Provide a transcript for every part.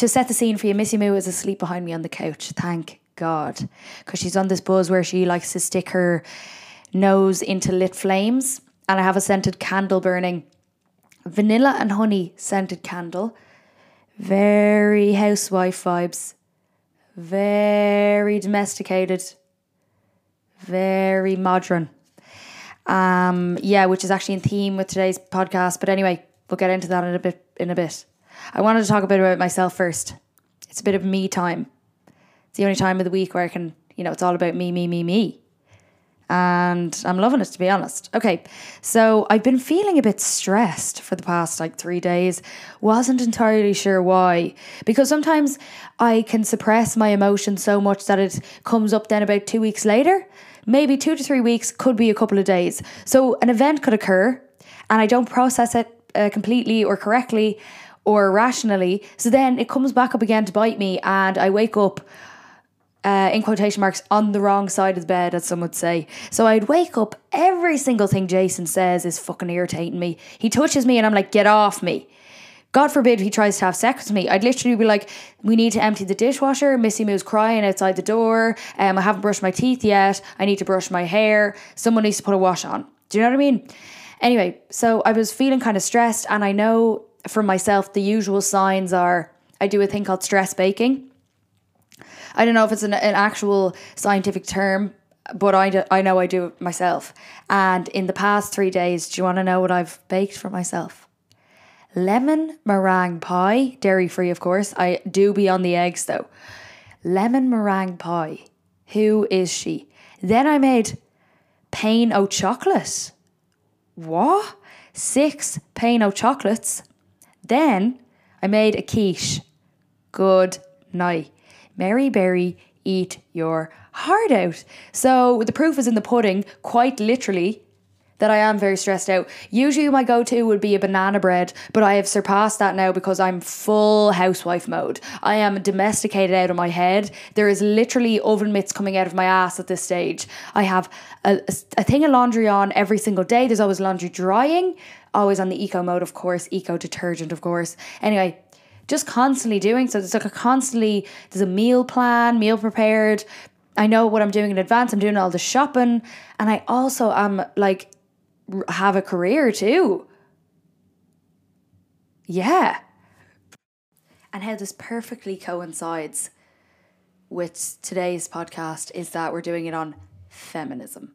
to set the scene for you, Missy Moo is asleep behind me on the couch. Thank God. Because she's on this buzz where she likes to stick her nose into lit flames. And I have a scented candle burning. Vanilla and honey scented candle. Very housewife vibes. Very domesticated. Very modern. Um, yeah, which is actually in theme with today's podcast. But anyway, we'll get into that in a bit in a bit. I wanted to talk a bit about myself first. It's a bit of me time. It's the only time of the week where I can, you know, it's all about me, me, me, me. And I'm loving it to be honest. Okay, so I've been feeling a bit stressed for the past like three days. Wasn't entirely sure why. Because sometimes I can suppress my emotions so much that it comes up then about two weeks later. Maybe two to three weeks, could be a couple of days. So an event could occur and I don't process it uh, completely or correctly or rationally. So then it comes back up again to bite me, and I wake up. Uh, in quotation marks, on the wrong side of the bed, as some would say. So I'd wake up, every single thing Jason says is fucking irritating me. He touches me, and I'm like, get off me. God forbid he tries to have sex with me. I'd literally be like, we need to empty the dishwasher. Missy Moo's crying outside the door. Um, I haven't brushed my teeth yet. I need to brush my hair. Someone needs to put a wash on. Do you know what I mean? Anyway, so I was feeling kind of stressed, and I know for myself the usual signs are I do a thing called stress baking. I don't know if it's an, an actual scientific term, but I, do, I know I do it myself. And in the past three days, do you want to know what I've baked for myself? Lemon meringue pie, dairy free, of course. I do be on the eggs though. Lemon meringue pie. Who is she? Then I made pain o chocolate. What? Six pain o chocolates. Then I made a quiche. Good night. Mary Berry, eat your heart out. So the proof is in the pudding, quite literally, that I am very stressed out. Usually my go-to would be a banana bread, but I have surpassed that now because I'm full housewife mode. I am domesticated out of my head. There is literally oven mitts coming out of my ass at this stage. I have a, a, a thing of laundry on every single day. There's always laundry drying, always on the eco mode, of course, eco detergent, of course. Anyway, just constantly doing so. There's like a constantly, there's a meal plan, meal prepared. I know what I'm doing in advance. I'm doing all the shopping. And I also am like have a career too. Yeah. And how this perfectly coincides with today's podcast is that we're doing it on feminism.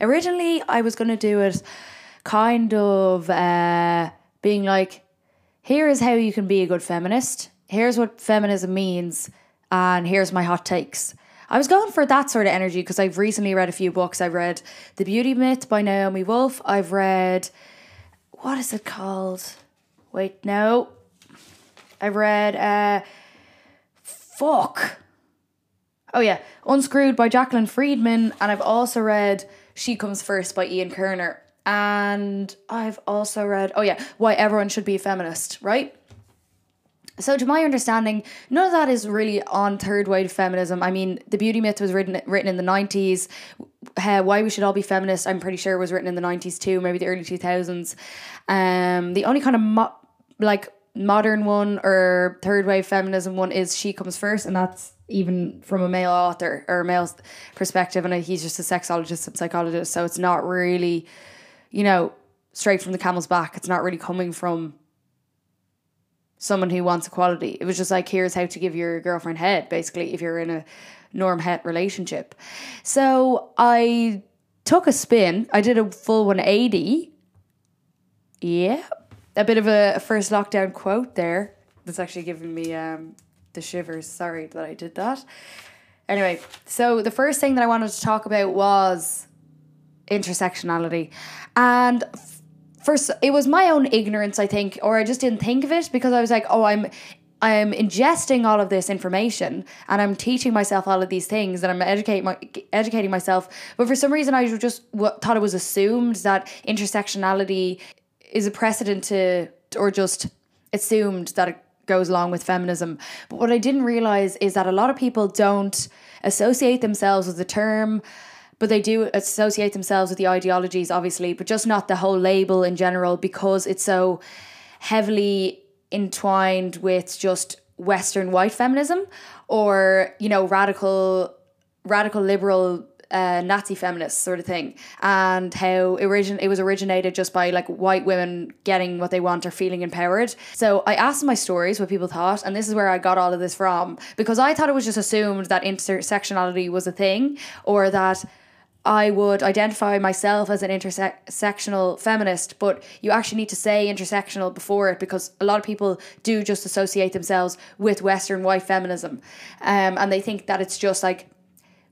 Originally, I was going to do it kind of uh, being like, here is how you can be a good feminist. Here's what feminism means, and here's my hot takes. I was going for that sort of energy because I've recently read a few books. I've read The Beauty Myth by Naomi Wolf. I've read, what is it called? Wait, no. I've read, uh, fuck. Oh, yeah, Unscrewed by Jacqueline Friedman. And I've also read She Comes First by Ian Kerner. And I've also read, oh, yeah, Why Everyone Should Be a Feminist, right? So, to my understanding, none of that is really on third wave feminism. I mean, the beauty myth was written written in the nineties. Uh, why we should all be feminists, I'm pretty sure, was written in the nineties too, maybe the early two thousands. Um, the only kind of mo- like modern one or third wave feminism one is she comes first, and that's even from a male author or a male perspective, and he's just a sexologist and psychologist, so it's not really, you know, straight from the camel's back. It's not really coming from someone who wants equality. It was just like, here's how to give your girlfriend head, basically, if you're in a norm het relationship. So I took a spin. I did a full 180. Yeah. A bit of a first lockdown quote there. That's actually giving me um, the shivers. Sorry that I did that. Anyway, so the first thing that I wanted to talk about was intersectionality. And first it was my own ignorance, I think, or I just didn't think of it because I was like, oh, I'm I'm ingesting all of this information and I'm teaching myself all of these things and I'm educating my, educating myself. But for some reason, I just w- thought it was assumed that intersectionality is a precedent to, or just assumed that it goes along with feminism. But what I didn't realize is that a lot of people don't associate themselves with the term but they do associate themselves with the ideologies, obviously, but just not the whole label in general because it's so heavily entwined with just Western white feminism or, you know, radical radical liberal uh, Nazi feminist sort of thing, and how origin it was originated just by like white women getting what they want or feeling empowered. So I asked my stories what people thought, and this is where I got all of this from because I thought it was just assumed that intersectionality was a thing or that. I would identify myself as an intersectional feminist, but you actually need to say intersectional before it because a lot of people do just associate themselves with Western white feminism. Um, and they think that it's just like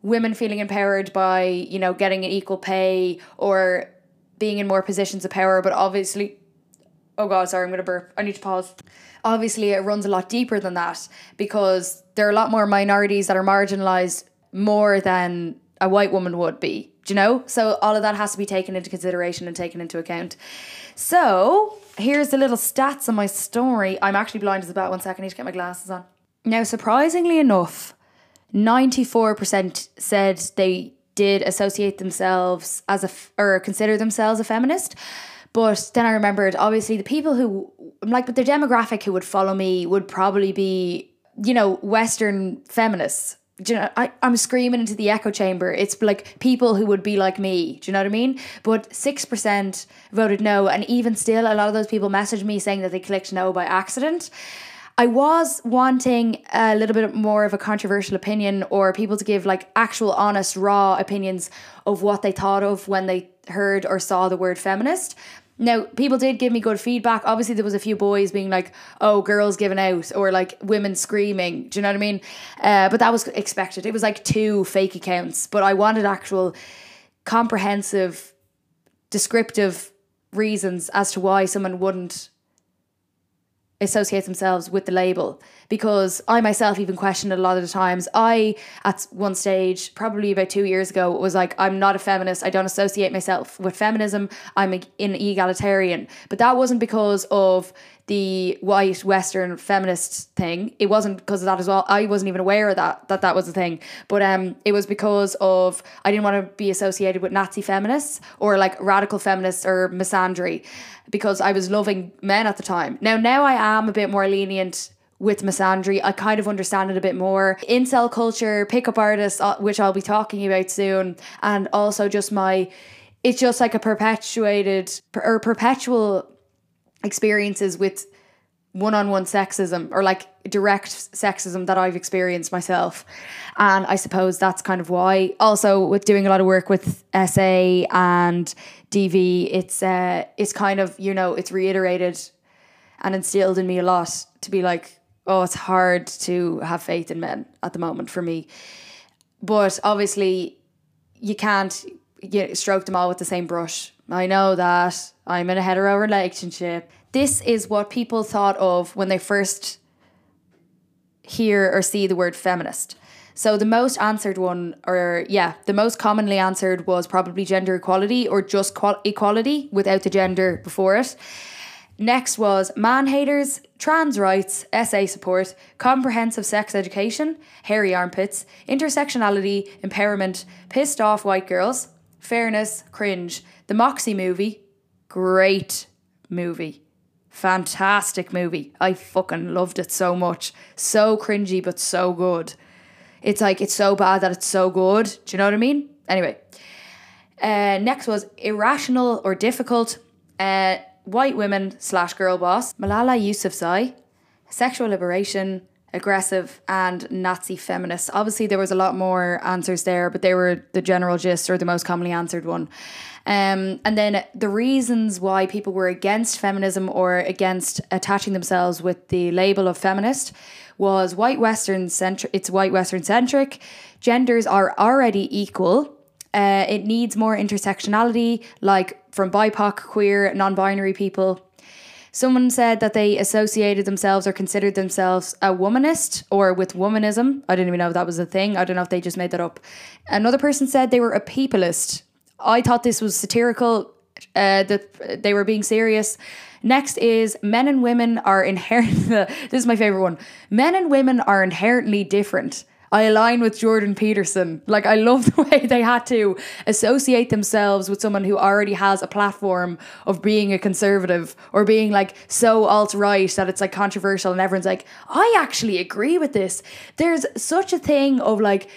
women feeling empowered by you know getting an equal pay or being in more positions of power but obviously oh god sorry i'm gonna burp i need to pause obviously it runs a lot deeper than that because there are a lot more minorities that are marginalized more than a white woman would be do you know? So all of that has to be taken into consideration and taken into account. So here's the little stats on my story. I'm actually blind as a bat. One second i need to get my glasses on. Now surprisingly enough 94% said they did associate themselves as a f- or consider themselves a feminist. But then I remembered obviously the people who I'm like but the demographic who would follow me would probably be, you know, Western feminists. Do you know, I, I'm screaming into the echo chamber. It's like people who would be like me. Do you know what I mean? But 6% voted no. And even still, a lot of those people messaged me saying that they clicked no by accident. I was wanting a little bit more of a controversial opinion or people to give like actual honest raw opinions of what they thought of when they heard or saw the word feminist. Now, people did give me good feedback. Obviously, there was a few boys being like, "Oh, girls giving out," or like women screaming. Do you know what I mean? Uh, but that was expected. It was like two fake accounts, but I wanted actual, comprehensive, descriptive reasons as to why someone wouldn't associate themselves with the label because I myself even questioned it a lot of the times. I, at one stage, probably about two years ago, was like, I'm not a feminist. I don't associate myself with feminism. I'm an egalitarian. But that wasn't because of the white Western feminist thing. It wasn't because of that as well. I wasn't even aware of that that that was a thing. But um, it was because of I didn't want to be associated with Nazi feminists or like radical feminists or misandry, because I was loving men at the time. Now now I am a bit more lenient with misandry. I kind of understand it a bit more. Incel culture, pickup artists, uh, which I'll be talking about soon, and also just my. It's just like a perpetuated or perpetual experiences with one-on-one sexism or like direct sexism that I've experienced myself. And I suppose that's kind of why also with doing a lot of work with SA and DV, it's uh it's kind of, you know, it's reiterated and instilled in me a lot to be like, oh, it's hard to have faith in men at the moment for me. But obviously you can't you stroke them all with the same brush. I know that I'm in a hetero relationship this is what people thought of when they first hear or see the word feminist. So the most answered one, or yeah, the most commonly answered was probably gender equality or just qual- equality without the gender before it. Next was man haters, trans rights, SA support, comprehensive sex education, hairy armpits, intersectionality, empowerment, pissed off white girls, fairness, cringe, the Moxie movie, great movie. Fantastic movie. I fucking loved it so much. So cringy, but so good. It's like, it's so bad that it's so good. Do you know what I mean? Anyway. Uh, next was irrational or difficult. Uh, white women slash girl boss. Malala Yousafzai. Sexual liberation aggressive and Nazi feminist. Obviously, there was a lot more answers there, but they were the general gist or the most commonly answered one. Um, and then the reasons why people were against feminism or against attaching themselves with the label of feminist was white Western centric. It's white Western centric. Genders are already equal. Uh, it needs more intersectionality, like from BIPOC, queer, non binary people. Someone said that they associated themselves or considered themselves a womanist or with womanism. I didn't even know if that was a thing. I don't know if they just made that up. Another person said they were a peopleist. I thought this was satirical, uh, that they were being serious. Next is men and women are inherent. this is my favorite one. Men and women are inherently different. I align with Jordan Peterson. Like, I love the way they had to associate themselves with someone who already has a platform of being a conservative or being like so alt right that it's like controversial and everyone's like, I actually agree with this. There's such a thing of like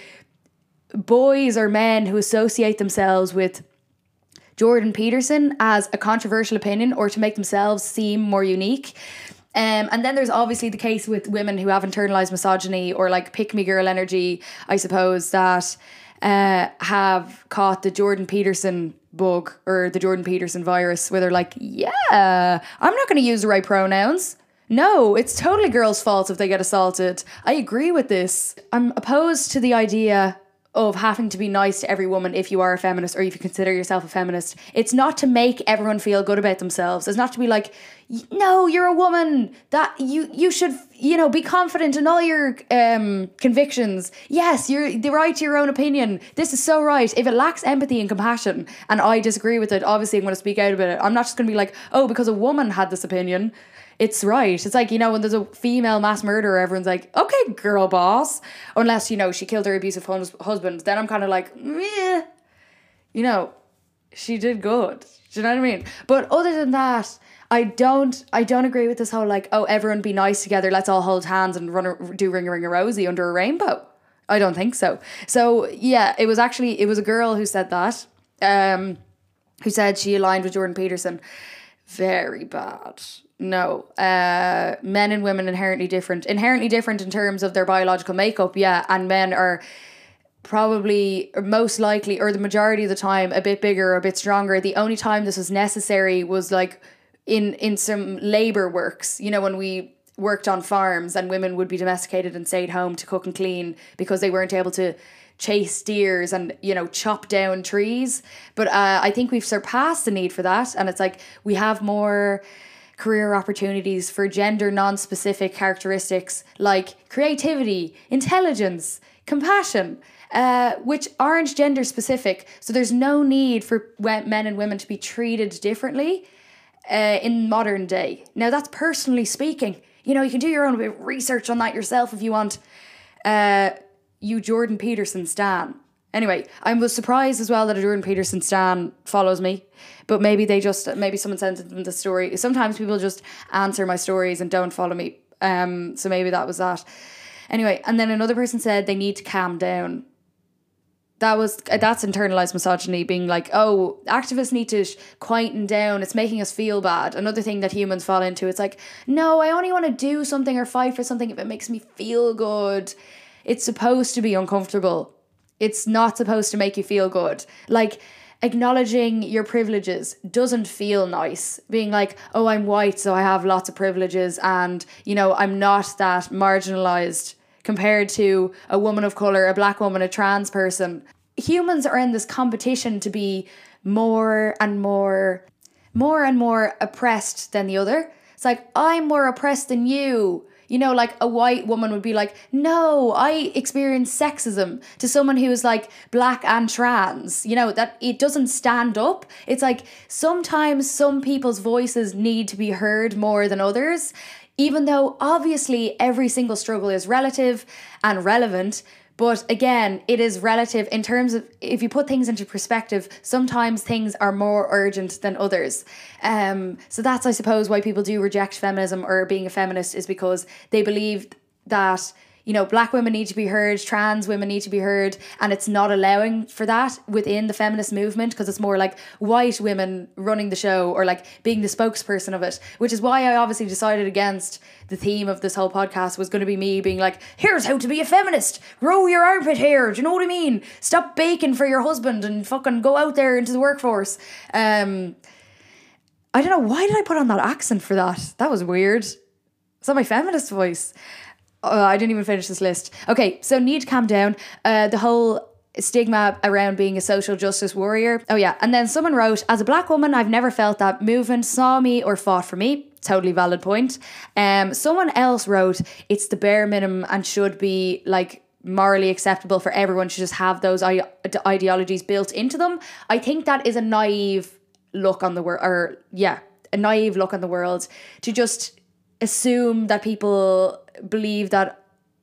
boys or men who associate themselves with Jordan Peterson as a controversial opinion or to make themselves seem more unique. Um, and then there's obviously the case with women who have internalized misogyny or like pick me girl energy, I suppose, that uh, have caught the Jordan Peterson bug or the Jordan Peterson virus, where they're like, yeah, I'm not going to use the right pronouns. No, it's totally girls' fault if they get assaulted. I agree with this. I'm opposed to the idea of having to be nice to every woman if you are a feminist or if you consider yourself a feminist. It's not to make everyone feel good about themselves. It's not to be like, no, you're a woman. That you you should you know be confident in all your um, convictions. Yes, you're the right to your own opinion. This is so right. If it lacks empathy and compassion, and I disagree with it, obviously I'm going to speak out about it. I'm not just going to be like, oh, because a woman had this opinion it's right. It's like, you know, when there's a female mass murderer, everyone's like, okay, girl boss. Unless, you know, she killed her abusive husband. Then I'm kind of like, Meh. you know, she did good. Do you know what I mean? But other than that, I don't I don't agree with this whole like, oh, everyone be nice together, let's all hold hands and run a, do ring a ring a rosy under a rainbow. I don't think so. So yeah, it was actually it was a girl who said that. Um who said she aligned with Jordan Peterson. Very bad no. Uh, men and women inherently different. Inherently different in terms of their biological makeup, yeah. And men are probably or most likely or the majority of the time a bit bigger or a bit stronger. The only time this was necessary was like in in some labor works, you know, when we worked on farms and women would be domesticated and stayed home to cook and clean because they weren't able to chase steers and you know chop down trees but uh, i think we've surpassed the need for that and it's like we have more career opportunities for gender non specific characteristics like creativity, intelligence, compassion. Uh, which aren't gender specific. So there's no need for men and women to be treated differently uh, in modern day. Now, that's personally speaking. You know, you can do your own research on that yourself if you want. Uh, you, Jordan Peterson Stan. Anyway, I was surprised as well that a Jordan Peterson Stan follows me but maybe they just maybe someone sent them the story. Sometimes people just answer my stories and don't follow me. Um, so maybe that was that. Anyway, and then another person said they need to calm down. That was that's internalized misogyny, being like, oh, activists need to quieten down. It's making us feel bad. Another thing that humans fall into. It's like, no, I only want to do something or fight for something if it makes me feel good. It's supposed to be uncomfortable. It's not supposed to make you feel good. Like acknowledging your privileges doesn't feel nice. Being like, oh, I'm white, so I have lots of privileges, and, you know, I'm not that marginalized compared to a woman of color, a black woman, a trans person. Humans are in this competition to be more and more, more and more oppressed than the other. It's like, I'm more oppressed than you. You know, like a white woman would be like, no, I experience sexism to someone who is like black and trans. You know, that it doesn't stand up. It's like sometimes some people's voices need to be heard more than others even though obviously every single struggle is relative and relevant, but again, it is relative in terms of if you put things into perspective, sometimes things are more urgent than others. Um, so that's, I suppose, why people do reject feminism or being a feminist is because they believe that you know, black women need to be heard, trans women need to be heard, and it's not allowing for that within the feminist movement because it's more like white women running the show or like being the spokesperson of it, which is why I obviously decided against the theme of this whole podcast was going to be me being like, here's how to be a feminist, grow your armpit hair, do you know what I mean? Stop baking for your husband and fucking go out there into the workforce. Um, I don't know, why did I put on that accent for that? That was weird. Is that my feminist voice? Oh, I didn't even finish this list. Okay, so need to calm down. Uh, the whole stigma around being a social justice warrior. Oh yeah, and then someone wrote, as a black woman, I've never felt that movement saw me or fought for me. Totally valid point. Um, someone else wrote, it's the bare minimum and should be like morally acceptable for everyone to just have those ideologies built into them. I think that is a naive look on the world, or yeah, a naive look on the world to just assume that people believe that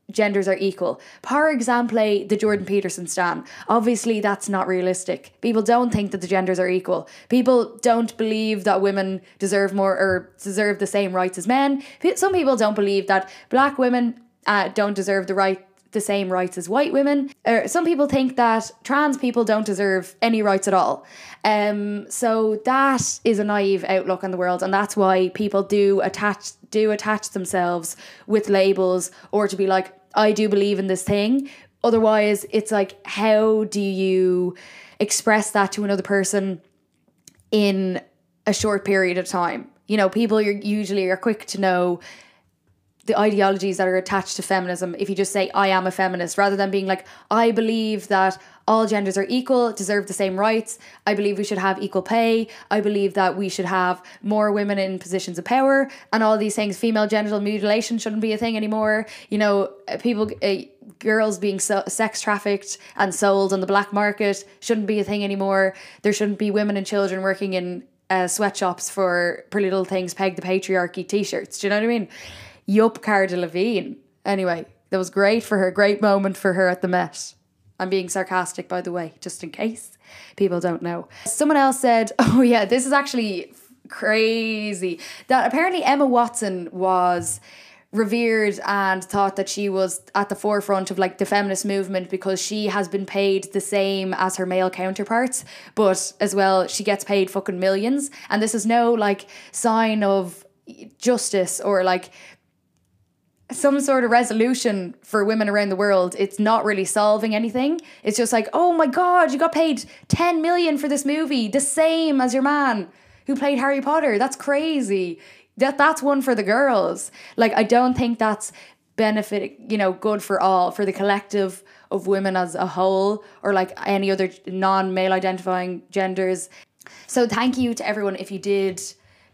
genders are equal. Par example, the Jordan Peterson stan. Obviously, that's not realistic. People don't think that the genders are equal. People don't believe that women deserve more or deserve the same rights as men. Some people don't believe that black women uh, don't deserve the right the same rights as white women. Uh, some people think that trans people don't deserve any rights at all. Um, so that is a naive outlook on the world, and that's why people do attach do attach themselves with labels or to be like, I do believe in this thing. Otherwise, it's like, how do you express that to another person in a short period of time? You know, people are usually are quick to know the ideologies that are attached to feminism if you just say I am a feminist rather than being like I believe that all genders are equal, deserve the same rights. I believe we should have equal pay. I believe that we should have more women in positions of power and all these things. Female genital mutilation shouldn't be a thing anymore. You know, people uh, girls being so, sex trafficked and sold on the black market shouldn't be a thing anymore. There shouldn't be women and children working in uh, sweatshops for pretty little things peg the patriarchy t-shirts. Do you know what I mean? Yup, Cara Delevingne. Anyway, that was great for her. Great moment for her at the Met. I'm being sarcastic, by the way, just in case people don't know. Someone else said, oh, yeah, this is actually crazy. That apparently Emma Watson was revered and thought that she was at the forefront of like the feminist movement because she has been paid the same as her male counterparts but as well she gets paid fucking millions and this is no like sign of justice or like some sort of resolution for women around the world, it's not really solving anything. It's just like, oh my god, you got paid 10 million for this movie, the same as your man who played Harry Potter. That's crazy. That that's one for the girls. Like I don't think that's benefit, you know, good for all, for the collective of women as a whole or like any other non-male identifying genders. So thank you to everyone if you did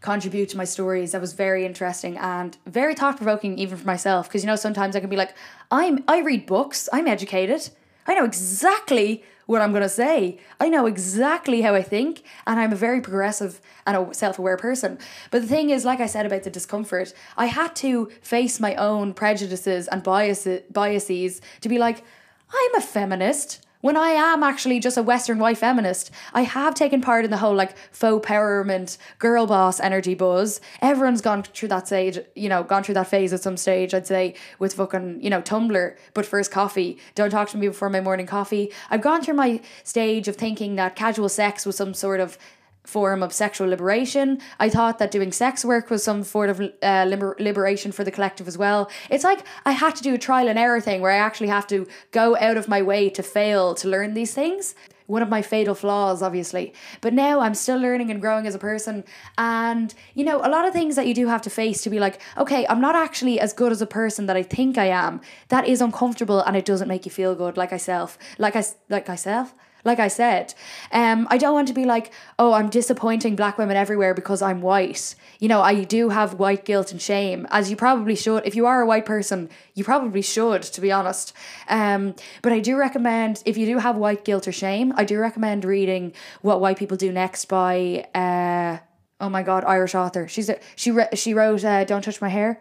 contribute to my stories. That was very interesting and very thought provoking, even for myself. Because you know, sometimes I can be like, I'm I read books, I'm educated, I know exactly what I'm gonna say. I know exactly how I think, and I'm a very progressive and a self-aware person. But the thing is, like I said about the discomfort, I had to face my own prejudices and biases biases to be like, I'm a feminist when I am actually just a Western white feminist. I have taken part in the whole like faux empowerment, girl boss energy buzz. Everyone's gone through that stage, you know, gone through that phase at some stage, I'd say, with fucking, you know, Tumblr, but first coffee. Don't talk to me before my morning coffee. I've gone through my stage of thinking that casual sex was some sort of form of sexual liberation. I thought that doing sex work was some sort of uh, liber- liberation for the collective as well. It's like I had to do a trial and error thing where I actually have to go out of my way to fail to learn these things. One of my fatal flaws, obviously. But now I'm still learning and growing as a person. And, you know, a lot of things that you do have to face to be like, okay, I'm not actually as good as a person that I think I am. That is uncomfortable and it doesn't make you feel good, like I self. Like I, like I self like I said, um, I don't want to be like, oh, I'm disappointing black women everywhere because I'm white. You know, I do have white guilt and shame, as you probably should. If you are a white person, you probably should, to be honest. Um, but I do recommend, if you do have white guilt or shame, I do recommend reading What White People Do Next by, uh, oh my God, Irish author. She's a, she re- she wrote uh, Don't Touch My Hair.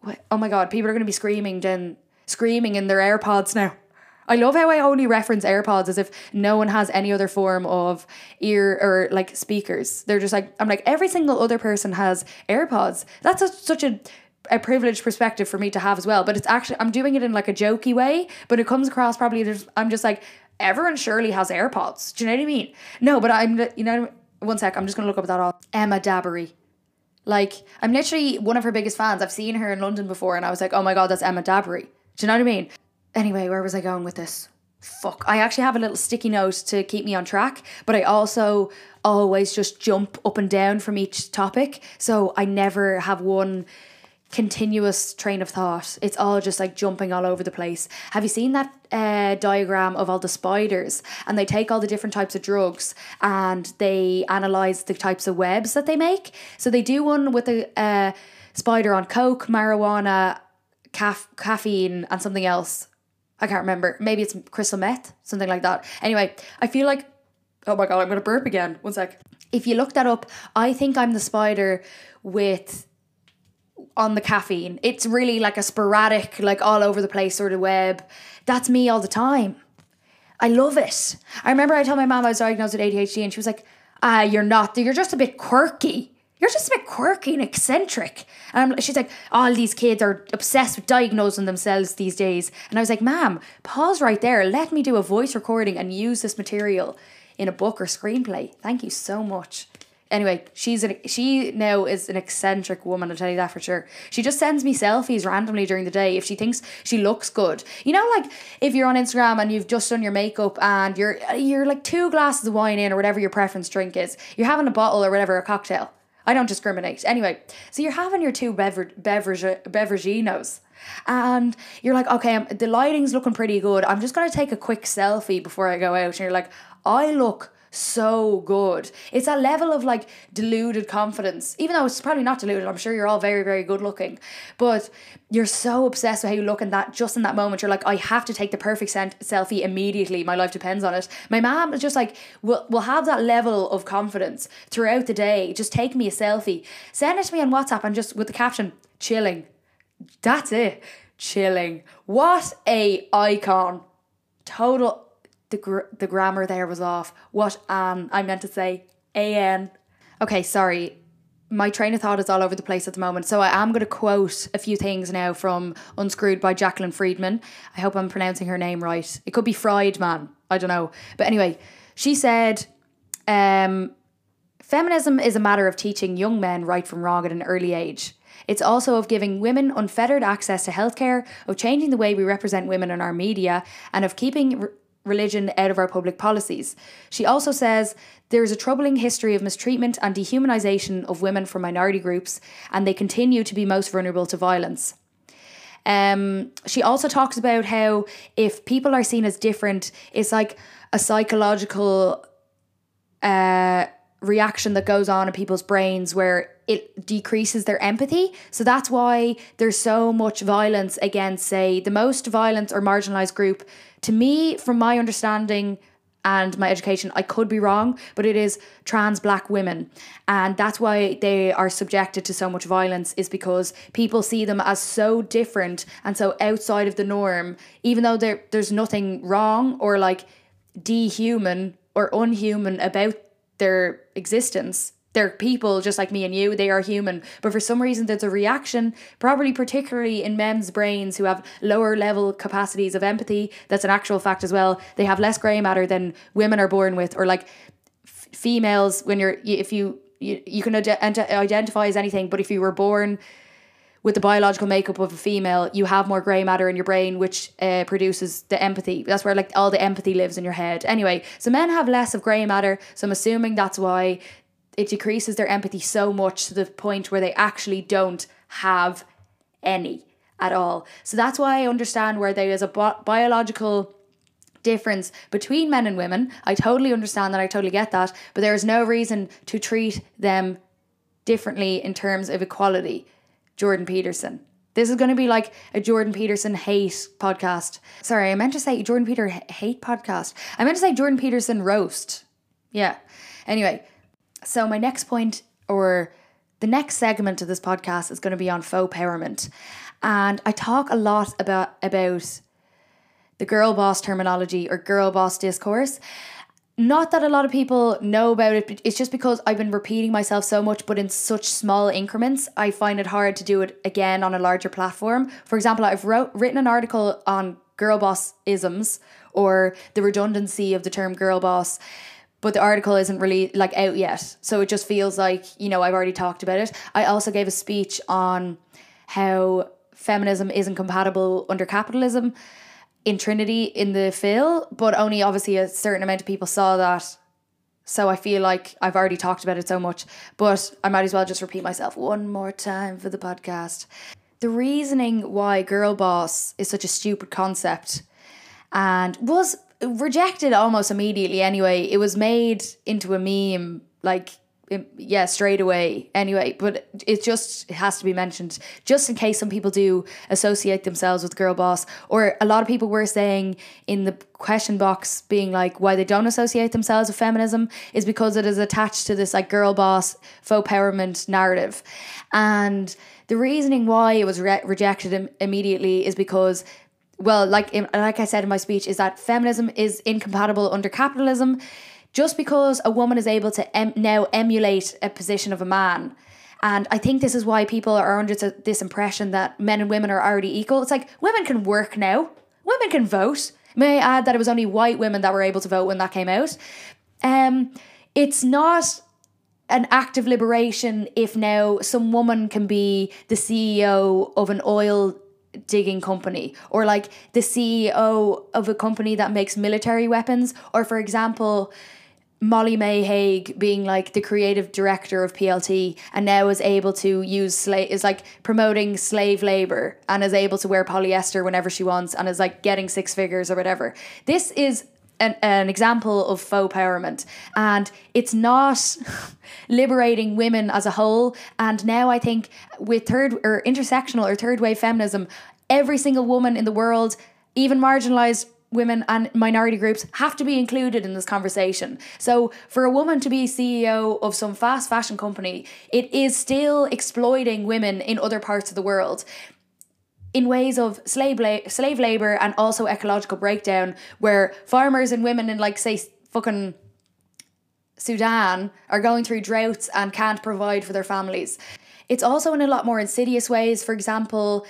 What? Oh my God, people are going to be screaming then screaming in their AirPods now. I love how I only reference AirPods as if no one has any other form of ear or like speakers. They're just like I'm like every single other person has AirPods. That's a, such a a privileged perspective for me to have as well. But it's actually I'm doing it in like a jokey way, but it comes across probably I'm just like everyone surely has AirPods. Do you know what I mean? No, but I'm you know one sec. I'm just gonna look up that all. Emma Dabiri. Like I'm literally one of her biggest fans. I've seen her in London before, and I was like, oh my god, that's Emma Dabiri. Do you know what I mean? Anyway, where was I going with this? Fuck. I actually have a little sticky note to keep me on track, but I also always just jump up and down from each topic. So I never have one continuous train of thought. It's all just like jumping all over the place. Have you seen that uh, diagram of all the spiders? And they take all the different types of drugs and they analyze the types of webs that they make. So they do one with a uh, spider on coke, marijuana, caf- caffeine, and something else. I can't remember. Maybe it's crystal meth, something like that. Anyway, I feel like, oh my god, I'm gonna burp again. One sec. If you look that up, I think I'm the spider with on the caffeine. It's really like a sporadic, like all over the place sort of web. That's me all the time. I love it. I remember I told my mom I was diagnosed with ADHD and she was like, ah, you're not, you're just a bit quirky. You're just a bit quirky and eccentric. And I'm, she's like, all these kids are obsessed with diagnosing themselves these days. And I was like, ma'am, pause right there. Let me do a voice recording and use this material in a book or screenplay. Thank you so much. Anyway, she's an, she now is an eccentric woman. I'll tell you that for sure. She just sends me selfies randomly during the day if she thinks she looks good. You know, like if you're on Instagram and you've just done your makeup and you're you're like two glasses of wine in or whatever your preference drink is. You're having a bottle or whatever a cocktail. I don't discriminate. Anyway, so you're having your two bever- beverage beveraginos. And you're like, okay, I'm, the lighting's looking pretty good. I'm just going to take a quick selfie before I go out. And you're like, I look so good. It's a level of like deluded confidence, even though it's probably not deluded. I'm sure you're all very, very good looking, but you're so obsessed with how you look, and that just in that moment, you're like, I have to take the perfect sent- selfie immediately. My life depends on it. My mom is just like, we'll, we'll have that level of confidence throughout the day. Just take me a selfie, send it to me on WhatsApp, and just with the caption, chilling. That's it. Chilling. What a icon. Total the gr- the grammar there was off. What an I meant to say an. Okay, sorry. My train of thought is all over the place at the moment, so I am going to quote a few things now from Unscrewed by Jacqueline Friedman. I hope I'm pronouncing her name right. It could be Friedman. I don't know. But anyway, she said, um, Feminism is a matter of teaching young men right from wrong at an early age. It's also of giving women unfettered access to healthcare, of changing the way we represent women in our media, and of keeping religion out of our public policies. She also says there is a troubling history of mistreatment and dehumanization of women from minority groups, and they continue to be most vulnerable to violence. Um, she also talks about how if people are seen as different, it's like a psychological uh, reaction that goes on in people's brains where it decreases their empathy. So that's why there's so much violence against, say, the most violent or marginalized group to me, from my understanding and my education, I could be wrong, but it is trans black women. And that's why they are subjected to so much violence, is because people see them as so different and so outside of the norm, even though there there's nothing wrong or like dehuman or unhuman about their existence they're people just like me and you they are human but for some reason there's a reaction probably particularly in men's brains who have lower level capacities of empathy that's an actual fact as well they have less grey matter than women are born with or like f- females when you're if you you, you can ident- identify as anything but if you were born with the biological makeup of a female, you have more grey matter in your brain, which uh, produces the empathy. That's where like all the empathy lives in your head. Anyway, so men have less of grey matter, so I'm assuming that's why it decreases their empathy so much to the point where they actually don't have any at all. So that's why I understand where there is a bi- biological difference between men and women. I totally understand that. I totally get that. But there is no reason to treat them differently in terms of equality. Jordan Peterson. This is going to be like a Jordan Peterson hate podcast. Sorry, I meant to say Jordan Peter hate podcast. I meant to say Jordan Peterson roast. Yeah. Anyway, so, my next point or the next segment of this podcast is going to be on faux empowerment. And I talk a lot about, about the girl boss terminology or girl boss discourse. Not that a lot of people know about it, it's just because I've been repeating myself so much, but in such small increments, I find it hard to do it again on a larger platform. For example, I've wrote, written an article on girl boss isms or the redundancy of the term girl boss but the article isn't really like out yet. So it just feels like, you know, I've already talked about it. I also gave a speech on how feminism isn't compatible under capitalism in Trinity in the Phil, but only obviously a certain amount of people saw that. So I feel like I've already talked about it so much, but I might as well just repeat myself one more time for the podcast. The reasoning why girl boss is such a stupid concept and was rejected almost immediately anyway. It was made into a meme like yeah, straight away anyway, but it just it has to be mentioned just in case some people do associate themselves with girl boss or a lot of people were saying in the question box being like why they don't associate themselves with feminism is because it is attached to this like girl boss faux empowerment narrative. And the reasoning why it was re- rejected Im- immediately is because well, like like I said in my speech, is that feminism is incompatible under capitalism just because a woman is able to em- now emulate a position of a man. And I think this is why people are under this impression that men and women are already equal. It's like women can work now, women can vote. May I add that it was only white women that were able to vote when that came out? Um, it's not an act of liberation if now some woman can be the CEO of an oil digging company or like the CEO of a company that makes military weapons or for example Molly-Mae Hague being like the creative director of PLT and now is able to use slave is like promoting slave labor and is able to wear polyester whenever she wants and is like getting six figures or whatever. This is an, an example of faux empowerment and it's not liberating women as a whole. And now I think with third or intersectional or third wave feminism every single woman in the world even marginalized women and minority groups have to be included in this conversation. So, for a woman to be CEO of some fast fashion company, it is still exploiting women in other parts of the world in ways of slave la- slave labor and also ecological breakdown where farmers and women in like say fucking Sudan are going through droughts and can't provide for their families. It's also in a lot more insidious ways. For example,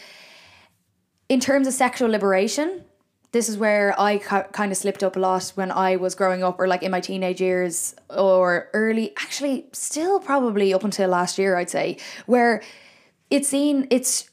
in terms of sexual liberation, this is where I ca- kind of slipped up a lot when I was growing up or like in my teenage years or early actually still probably up until last year I'd say where it's seen it's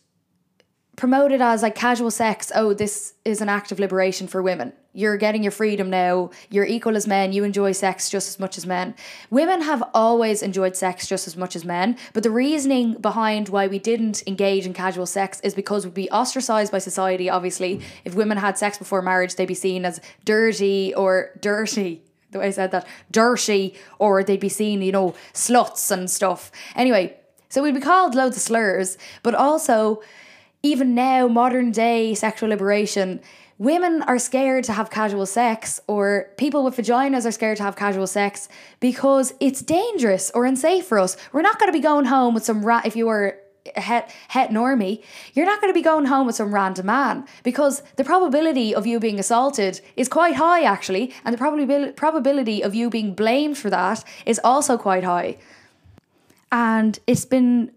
promoted as like casual sex oh this is an act of liberation for women. You're getting your freedom now. You're equal as men. You enjoy sex just as much as men. Women have always enjoyed sex just as much as men but the reasoning behind why we didn't engage in casual sex is because we'd be ostracized by society obviously. If women had sex before marriage they'd be seen as dirty or dirty the way I said that dirty or they'd be seen you know sluts and stuff. Anyway so we'd be called loads of slurs but also even now, modern day sexual liberation, women are scared to have casual sex, or people with vaginas are scared to have casual sex because it's dangerous or unsafe for us. We're not going to be going home with some rat if you were het, het normie, you're not going to be going home with some random man because the probability of you being assaulted is quite high, actually, and the probabil- probability of you being blamed for that is also quite high. And it's been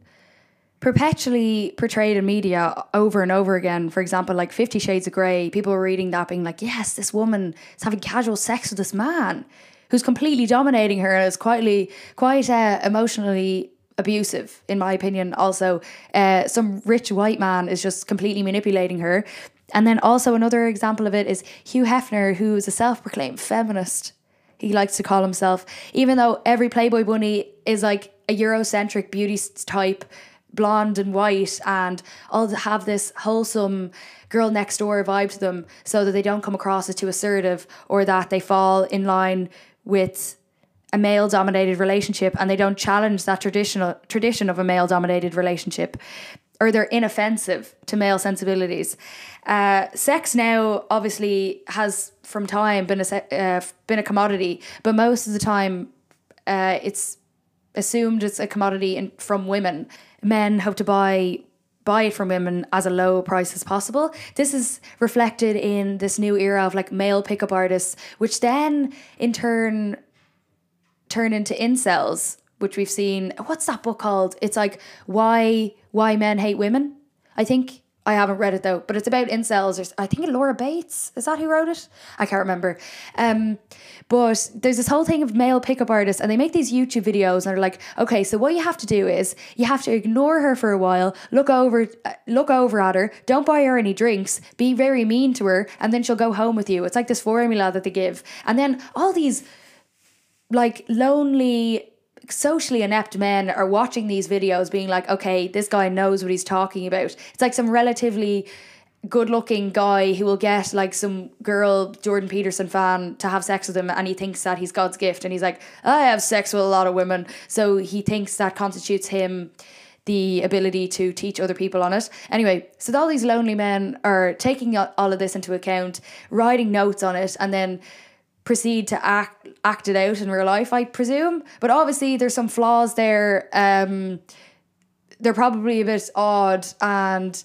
perpetually portrayed in media over and over again. For example, like Fifty Shades of Grey, people were reading that being like, yes, this woman is having casual sex with this man who's completely dominating her and is quietly, quite uh, emotionally abusive, in my opinion. Also, uh, some rich white man is just completely manipulating her. And then also another example of it is Hugh Hefner, who is a self-proclaimed feminist. He likes to call himself, even though every Playboy bunny is like a Eurocentric beauty type blonde and white and all have this wholesome girl next door vibe to them so that they don't come across as too assertive or that they fall in line with a male dominated relationship and they don't challenge that traditional tradition of a male dominated relationship or they're inoffensive to male sensibilities. Uh, sex now obviously has from time been a uh, been a commodity, but most of the time uh, it's assumed it's a commodity in, from women men hope to buy buy it from women as a low price as possible. This is reflected in this new era of like male pickup artists, which then in turn turn into incels, which we've seen. What's that book called? It's like why why men hate women. I think I haven't read it though, but it's about incels. Or, I think Laura Bates is that who wrote it? I can't remember. Um, but there's this whole thing of male pickup artists, and they make these YouTube videos, and they're like, okay, so what you have to do is you have to ignore her for a while, look over, uh, look over at her, don't buy her any drinks, be very mean to her, and then she'll go home with you. It's like this formula that they give, and then all these like lonely socially inept men are watching these videos being like, okay, this guy knows what he's talking about. It's like some relatively good looking guy who will get like some girl Jordan Peterson fan to have sex with him and he thinks that he's God's gift and he's like I have sex with a lot of women so he thinks that constitutes him the ability to teach other people on it anyway so all these lonely men are taking all of this into account writing notes on it and then proceed to act act it out in real life I presume but obviously there's some flaws there um they're probably a bit odd and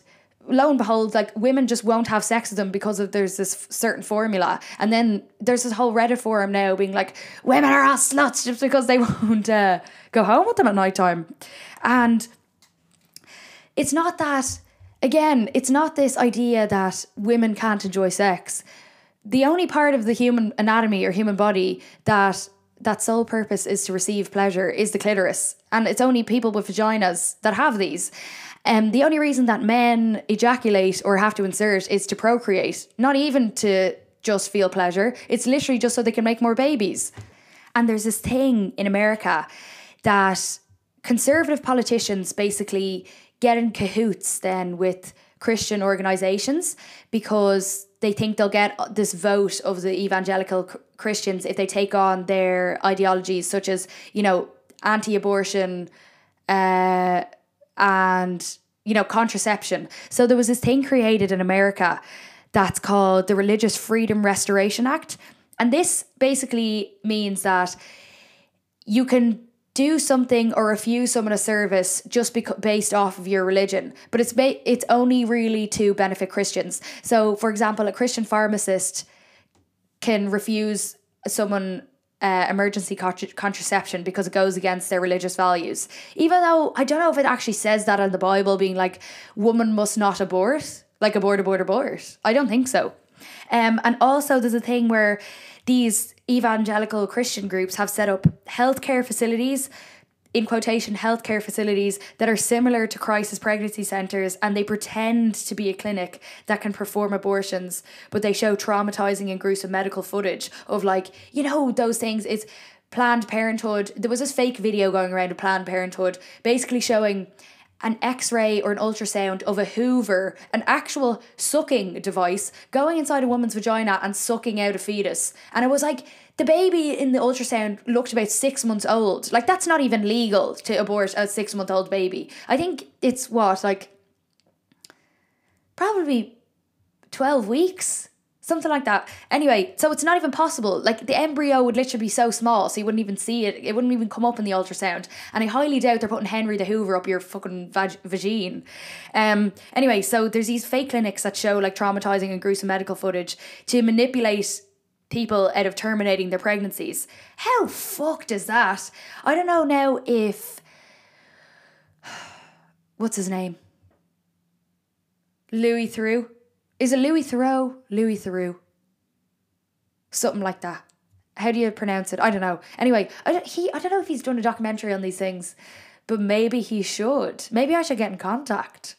lo and behold, like women just won't have sex with them because of there's this certain formula. And then there's this whole Reddit forum now being like, women are all sluts just because they won't uh, go home with them at night time. And it's not that, again, it's not this idea that women can't enjoy sex. The only part of the human anatomy or human body that that sole purpose is to receive pleasure is the clitoris. And it's only people with vaginas that have these. Um, the only reason that men ejaculate or have to insert is to procreate, not even to just feel pleasure. It's literally just so they can make more babies. And there's this thing in America that conservative politicians basically get in cahoots then with Christian organizations because they think they'll get this vote of the evangelical Christians if they take on their ideologies, such as, you know, anti abortion uh, and, you know, contraception. So there was this thing created in America that's called the Religious Freedom Restoration Act. And this basically means that you can do something or refuse someone a service just beca- based off of your religion. But it's ba- it's only really to benefit Christians. So for example a Christian pharmacist can refuse someone uh, emergency contra- contraception because it goes against their religious values. Even though I don't know if it actually says that in the Bible being like woman must not abort like abort abort abort. I don't think so. Um, and also there's a thing where these evangelical Christian groups have set up healthcare facilities in quotation healthcare facilities that are similar to crisis pregnancy centers and they pretend to be a clinic that can perform abortions but they show traumatizing and gruesome medical footage of like you know those things. It's planned parenthood. There was this fake video going around of planned parenthood basically showing an x-ray or an ultrasound of a hoover an actual sucking device going inside a woman's vagina and sucking out a fetus. And it was like the baby in the ultrasound looked about six months old. Like that's not even legal to abort a six month old baby. I think it's what like probably 12 weeks something like that. Anyway, so it's not even possible. Like the embryo would literally be so small, so you wouldn't even see it. It wouldn't even come up in the ultrasound. And I highly doubt they're putting Henry the Hoover up your fucking vag- vagine. Um. Anyway, so there's these fake clinics that show like traumatizing and gruesome medical footage to manipulate people out of terminating their pregnancies. How fucked is that? I don't know now if what's his name? Louis Theroux is it Louis Theroux? Louis Theroux. Something like that. How do you pronounce it? I don't know. Anyway, I don't, he I don't know if he's done a documentary on these things, but maybe he should. Maybe I should get in contact.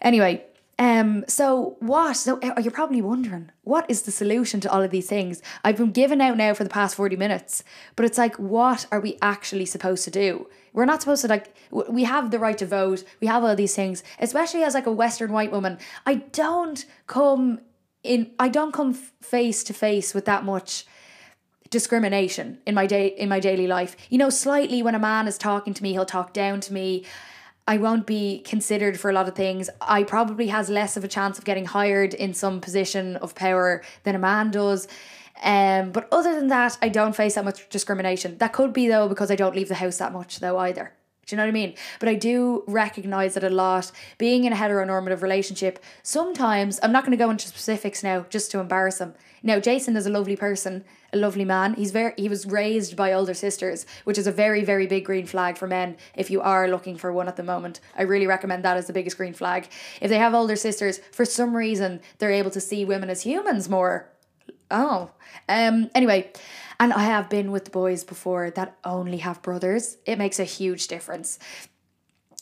Anyway, um, so what? So uh, you're probably wondering, what is the solution to all of these things? I've been given out now for the past 40 minutes, but it's like, what are we actually supposed to do? We're not supposed to like we have the right to vote. We have all these things, especially as like a western white woman. I don't come in I don't come face to face with that much discrimination in my day in my daily life. You know, slightly when a man is talking to me, he'll talk down to me. I won't be considered for a lot of things. I probably has less of a chance of getting hired in some position of power than a man does. Um, but other than that, I don't face that much discrimination. That could be though because I don't leave the house that much though either. Do you know what I mean? But I do recognize that a lot. Being in a heteronormative relationship, sometimes I'm not going to go into specifics now, just to embarrass him. Now, Jason is a lovely person, a lovely man. He's very he was raised by older sisters, which is a very very big green flag for men. If you are looking for one at the moment, I really recommend that as the biggest green flag. If they have older sisters, for some reason they're able to see women as humans more Oh. Um anyway, and I have been with the boys before that only have brothers. It makes a huge difference.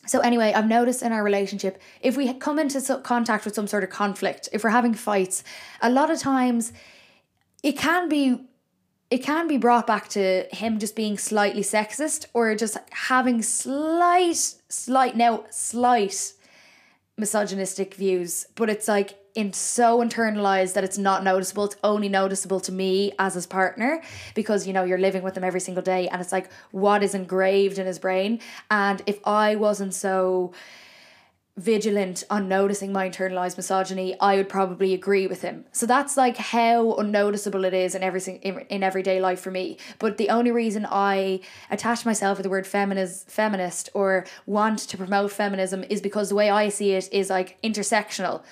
So anyway, I've noticed in our relationship, if we come into contact with some sort of conflict, if we're having fights, a lot of times it can be it can be brought back to him just being slightly sexist or just having slight slight now slight misogynistic views, but it's like in so internalized that it's not noticeable. It's only noticeable to me as his partner because you know you're living with him every single day, and it's like what is engraved in his brain. And if I wasn't so vigilant on noticing my internalized misogyny, I would probably agree with him. So that's like how unnoticeable it is in every in, in everyday life for me. But the only reason I attach myself with the word feminist feminist or want to promote feminism is because the way I see it is like intersectional.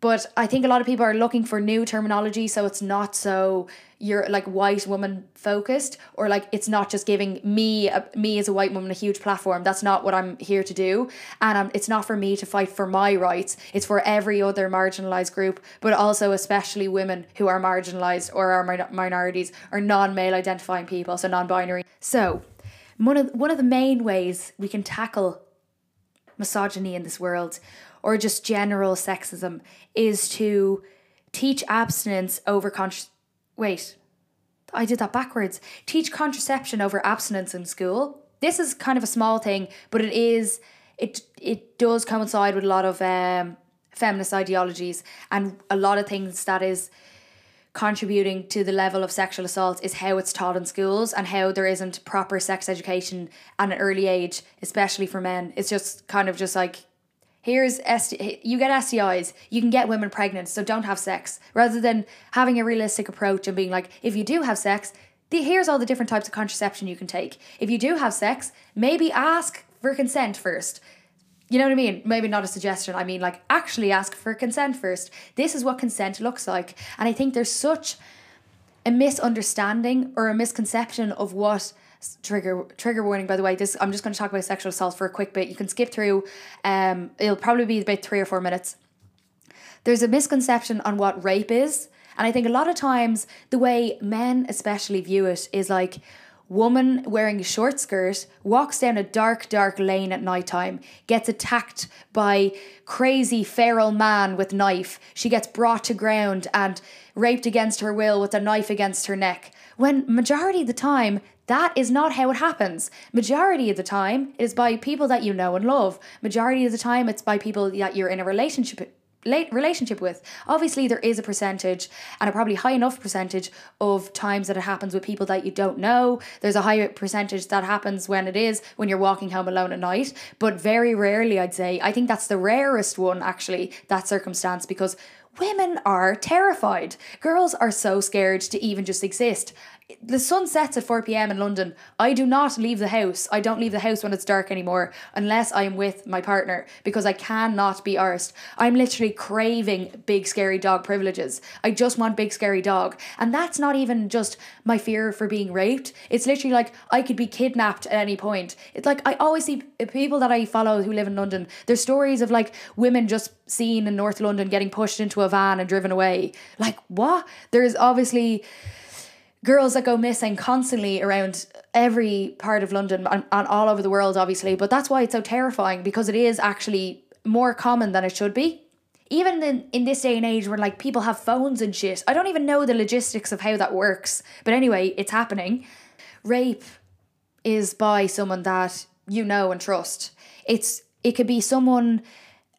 But I think a lot of people are looking for new terminology so it's not so you're like white woman focused or like it's not just giving me a, me as a white woman a huge platform. That's not what i'm here to do. And um, it's not for me to fight for my rights. It's for every other marginalized group but also especially women who are marginalized or are min- minorities or non-male identifying people so non-binary. So one of one of the main ways we can tackle misogyny in this world or just general sexism is to teach abstinence over conscious Wait, I did that backwards. Teach contraception over abstinence in school. This is kind of a small thing, but it is it it does coincide with a lot of um, feminist ideologies and a lot of things that is contributing to the level of sexual assault is how it's taught in schools and how there isn't proper sex education at an early age, especially for men. It's just kind of just like here's ST- you get STIs, you can get women pregnant, so don't have sex. Rather than having a realistic approach and being like, if you do have sex, the, here's all the different types of contraception you can take. If you do have sex, maybe ask for consent first. You know what I mean? Maybe not a suggestion. I mean, like, actually ask for consent first. This is what consent looks like. And I think there's such a misunderstanding or a misconception of what trigger trigger warning by the way this i'm just going to talk about sexual assault for a quick bit. You can skip through um it'll probably be about three or four minutes. There's a misconception on what rape is and i think a lot of times the way men especially view it is like woman wearing a short skirt walks down a dark dark lane at night time gets attacked by crazy feral man with knife. She gets brought to ground and raped against her will with a knife against her neck. When majority of the time that is not how it happens. Majority of the time, it is by people that you know and love. Majority of the time, it's by people that you're in a relationship relationship with. Obviously, there is a percentage, and a probably high enough percentage of times that it happens with people that you don't know. There's a higher percentage that happens when it is when you're walking home alone at night, but very rarely, I'd say. I think that's the rarest one, actually, that circumstance, because women are terrified. Girls are so scared to even just exist the sun sets at 4 p.m. in London. I do not leave the house. I don't leave the house when it's dark anymore unless I am with my partner because I cannot be arsed. I'm literally craving big scary dog privileges. I just want big scary dog. And that's not even just my fear for being raped. It's literally like I could be kidnapped at any point. It's like I always see people that I follow who live in London. There's stories of like women just seen in North London getting pushed into a van and driven away. Like what? There's obviously girls that go missing constantly around every part of London and, and all over the world, obviously. But that's why it's so terrifying because it is actually more common than it should be. Even in, in this day and age where like people have phones and shit, I don't even know the logistics of how that works. But anyway, it's happening. Rape is by someone that you know and trust. It's it could be someone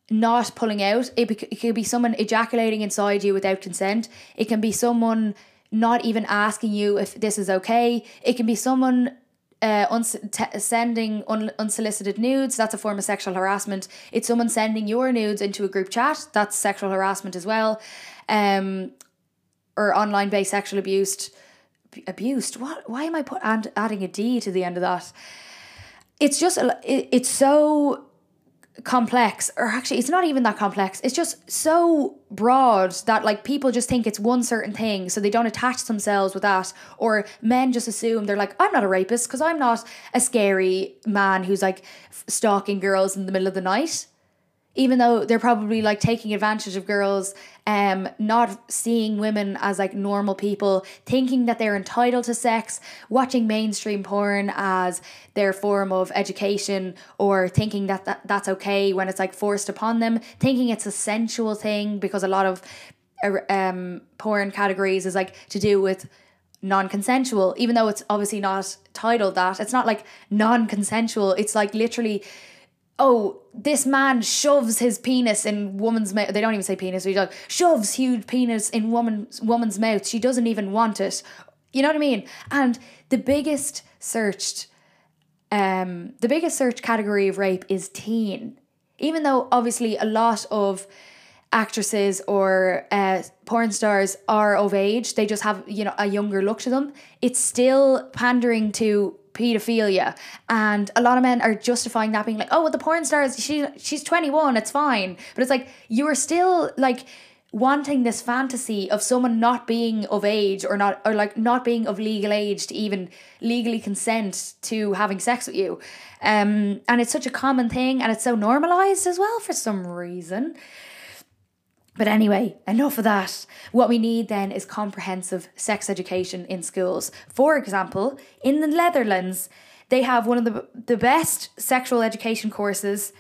not pulling out. It, be, it could be someone ejaculating inside you without consent. It can be someone not even asking you if this is okay. It can be someone uh, uns- t- sending un- unsolicited nudes, that's a form of sexual harassment. It's someone sending your nudes into a group chat, that's sexual harassment as well. Um, or online based sexual abuse. Abused? What? Why am I put add, adding a D to the end of that? It's just, it, it's so complex or actually it's not even that complex. It's just so broad that like people just think it's one certain thing so they don't attach themselves with that. Or men just assume they're like i'm not a rapist because i'm not a scary man who's like stalking girls in the middle of the night even though they're probably like taking advantage of girls um not seeing women as like normal people thinking that they're entitled to sex watching mainstream porn as their form of education or thinking that, that that's okay when it's like forced upon them thinking it's a sensual thing because a lot of uh, um porn categories is like to do with non-consensual even though it's obviously not titled that. It's not like non-consensual. It's like literally oh, this man shoves his penis in woman's mouth. They don't even say penis. He like shoves huge penis in woman's woman's mouth. She doesn't even want it. You know what I mean? And the biggest searched, um, the biggest search category of rape is teen. Even though obviously a lot of actresses or uh, porn stars are of age, they just have you know a younger look to them. It's still pandering to pedophilia and a lot of men are justifying that being like oh well the porn stars she she's 21 it's fine. But it's like you are still like wanting this fantasy of someone not being of age or not or like not being of legal age to even legally consent to having sex with you. Um and it's such a common thing and it's so normalized as well for some reason but anyway, enough of that. What we need then is comprehensive sex education in schools. For example, in the Netherlands, they have one of the, the best sexual education courses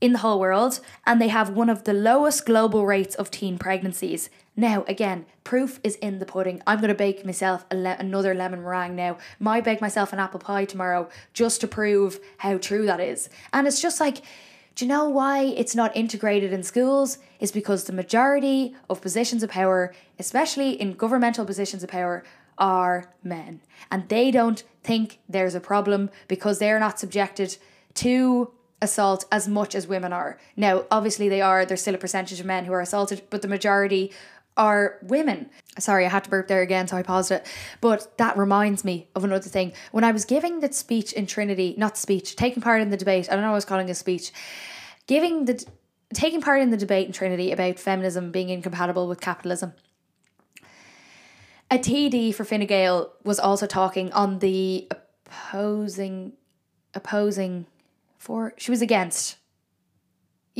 in the whole world, and they have one of the lowest global rates of teen pregnancies. Now, again, proof is in the pudding. I'm going to bake myself le- another lemon meringue now. Might bake myself an apple pie tomorrow just to prove how true that is. And it's just like, do you know why it's not integrated in schools? Is because the majority of positions of power, especially in governmental positions of power, are men. And they don't think there's a problem because they're not subjected to assault as much as women are. Now, obviously, they are, there's still a percentage of men who are assaulted, but the majority are women. Sorry, I had to burp there again, so I paused it. But that reminds me of another thing. When I was giving that speech in Trinity, not speech, taking part in the debate, I don't know what I was calling a speech, giving the taking part in the debate in Trinity about feminism being incompatible with capitalism. A TD for Fine Gael was also talking on the opposing opposing for she was against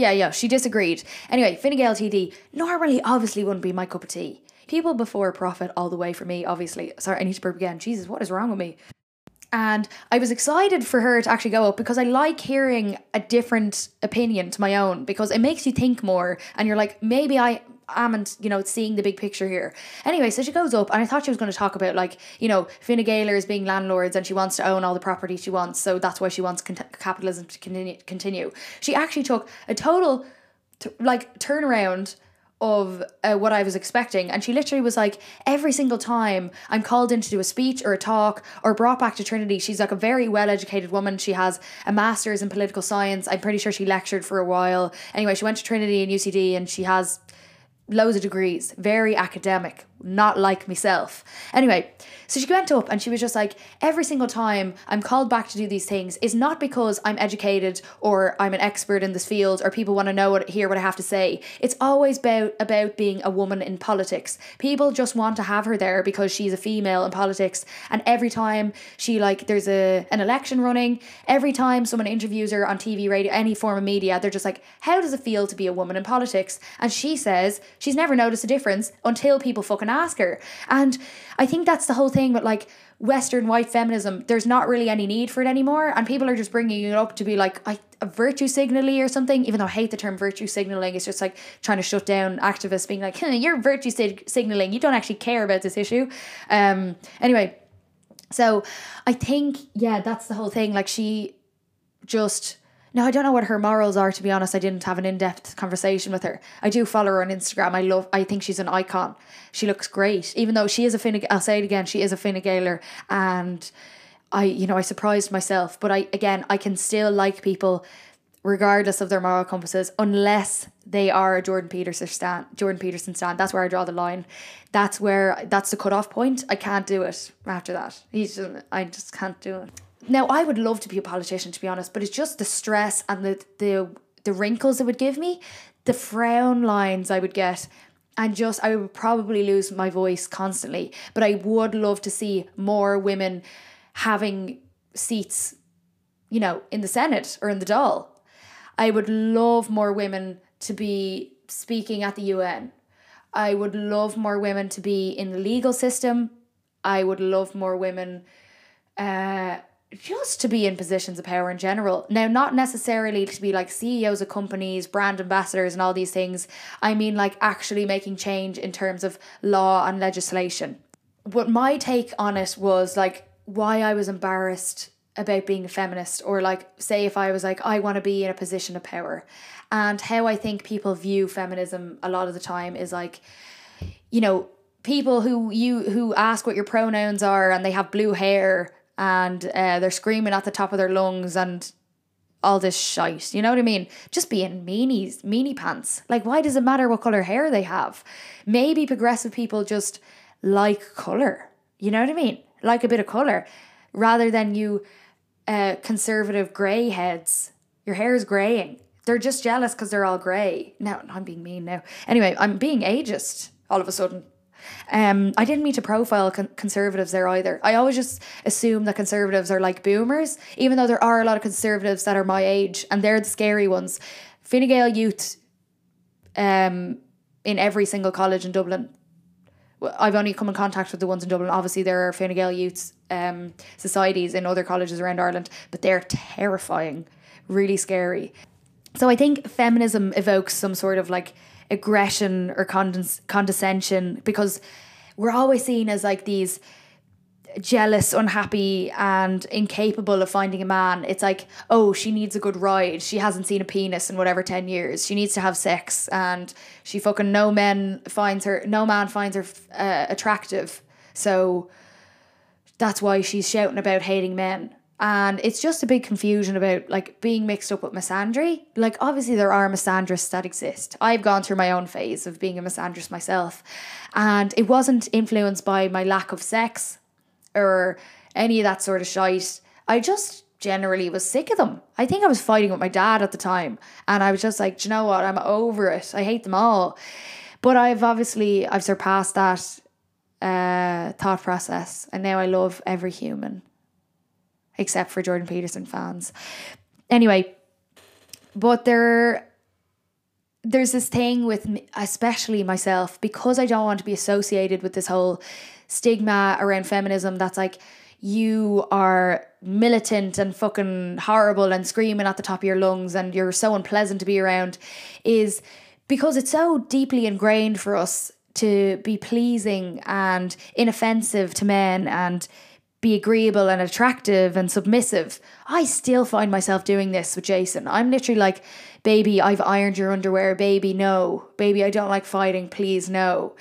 yeah, yeah, she disagreed. Anyway, Fine TD normally obviously wouldn't be my cup of tea. People before profit all the way for me, obviously. Sorry, I need to burp again. Jesus, what is wrong with me? And I was excited for her to actually go up because I like hearing a different opinion to my own because it makes you think more and you're like, maybe I and you know seeing the big picture here anyway so she goes up and i thought she was going to talk about like you know Fine Gaelers being landlords and she wants to own all the property she wants so that's why she wants con- capitalism to continue continue she actually took a total t- like turnaround of uh, what I was expecting. And she literally was like, every single time I'm called in to do a speech or a talk or brought back to Trinity, she's like a very well educated woman. She has a master's in political science. I'm pretty sure she lectured for a while. Anyway, she went to Trinity and UCD and she has loads of degrees, very academic, not like myself. Anyway, so she went up and she was just like, every single time I'm called back to do these things is not because I'm educated or I'm an expert in this field or people want to know what hear what I have to say. It's always about about being a woman in politics. People just want to have her there because she's a female in politics. And every time she like there's a an election running, every time someone interviews her on TV, radio, any form of media, they're just like, how does it feel to be a woman in politics? And she says she's never noticed a difference until people fucking ask her. And I think that's the whole thing but like Western white feminism, there's not really any need for it anymore, and people are just bringing it up to be like I, a virtue signaling or something. Even though I hate the term virtue signaling, it's just like trying to shut down activists being like, huh, "You're virtue sig- signaling. You don't actually care about this issue." Um. Anyway, so I think yeah, that's the whole thing. Like she just now I don't know what her morals are to be honest. I didn't have an in-depth conversation with her. I do follow her on Instagram. I love I think she's an icon. She looks great. Even though she is a Fine I'll say it again, she is a Fine Gaeler and I you know I surprised myself, but I again I can still like people regardless of their moral compasses unless they are a Jordan Peterson stand Jordan Peterson stand. That's where I draw the line. That's where that's the cutoff point. I can't do it after that. He's just, I just can't do it. Now, I would love to be a politician, to be honest, but it's just the stress and the the the wrinkles it would give me, the frown lines I would get, and just I would probably lose my voice constantly. But I would love to see more women having seats, you know, in the Senate or in the Dáil. I would love more women to be speaking at the UN. I would love more women to be in the legal system. I would love more women uh, just to be in positions of power in general. Now, not necessarily to be like CEOs of companies, brand ambassadors, and all these things. I mean, like actually making change in terms of law and legislation. What my take on it was like why I was embarrassed about being a feminist or like say if I was like I want to be in a position of power and how I think people view feminism a lot of the time is like you know people who you who ask what your pronouns are and they have blue hair and uh, they're screaming at the top of their lungs and all this shite. You know what I mean? Just being meanies, meanie pants. Like, why does it matter what color hair they have? Maybe progressive people just like color. You know what I mean? Like a bit of color, rather than you, uh, conservative grey heads. Your hair is graying. They're just jealous because they're all grey. No, I'm being mean now. Anyway, I'm being ageist all of a sudden. Um, I didn't mean to profile con- conservatives there either. I always just assume that conservatives are like boomers, even though there are a lot of conservatives that are my age, and they're the scary ones. Fine Gael youth, um, in every single college in Dublin. I've only come in contact with the ones in Dublin. Obviously, there are Fine Gael youth um, societies in other colleges around Ireland, but they're terrifying, really scary. So I think feminism evokes some sort of like aggression or condes- condescension because we're always seen as like these jealous, unhappy, and incapable of finding a man. It's like, oh, she needs a good ride. She hasn't seen a penis in whatever 10 years. She needs to have sex. And she fucking, no man finds her, no man finds her uh, attractive. So that's why she's shouting about hating men and it's just a big confusion about like being mixed up with misandry. Like obviously there are misandrists that exist. I've gone through my own phase of being a misandrist myself, and it wasn't influenced by my lack of sex or any of that sort of shite. I just generally was sick of them. I think I was fighting with my dad at the time, and I was just like, you know what? I'm over it. I hate them all. But I've obviously I've surpassed that uh, thought process, and now I love every human except for Jordan Peterson fans. Anyway, but there there's this thing with me, especially myself because I don't want to be associated with this whole stigma around feminism that's like you are militant and fucking horrible and screaming at the top of your lungs and you're so unpleasant to be around is because it's so deeply ingrained for us to be pleasing and inoffensive to men and be agreeable and attractive and submissive. I still find myself doing this with Jason. I'm literally like, baby, I've ironed your underwear. Baby, no. Baby, I don't like fighting. Please, no.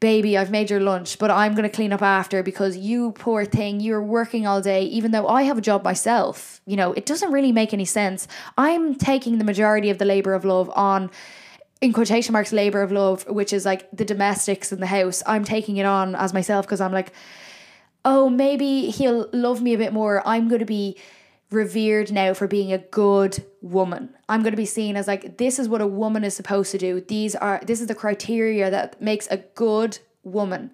Baby, I've made your lunch, but I'm going to clean up after because you, poor thing, you're working all day, even though I have a job myself. You know, it doesn't really make any sense. I'm taking the majority of the labor of love on in quotation marks labor of love which is like the domestics in the house i'm taking it on as myself because i'm like oh, maybe he'll love me a bit more. I'm going to be revered now for being a good woman. I'm going to be seen as like this is what a woman is supposed to do. These are this is the criteria that makes a good woman.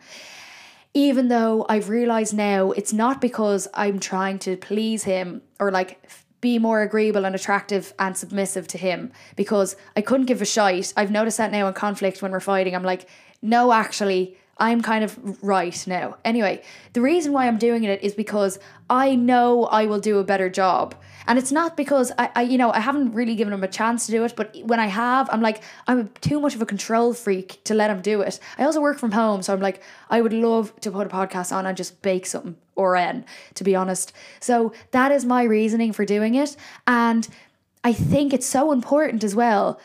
Even though I've realized now it's not because I'm trying to please him or like be more agreeable and attractive and submissive to him because I couldn't give a shite. I've noticed that now in conflict when we're fighting. I'm like, no, actually, I'm kind of right now. Anyway, the reason why I'm doing it is because I know I will do a better job. And it's not because I, I, you know, I haven't really given him a chance to do it, but when I have, I'm like, I'm too much of a control freak to let him do it. I also work from home, so I'm like, I would love to put a podcast on and just bake something or en, to be honest. So that is my reasoning for doing it. And I think it's so important as well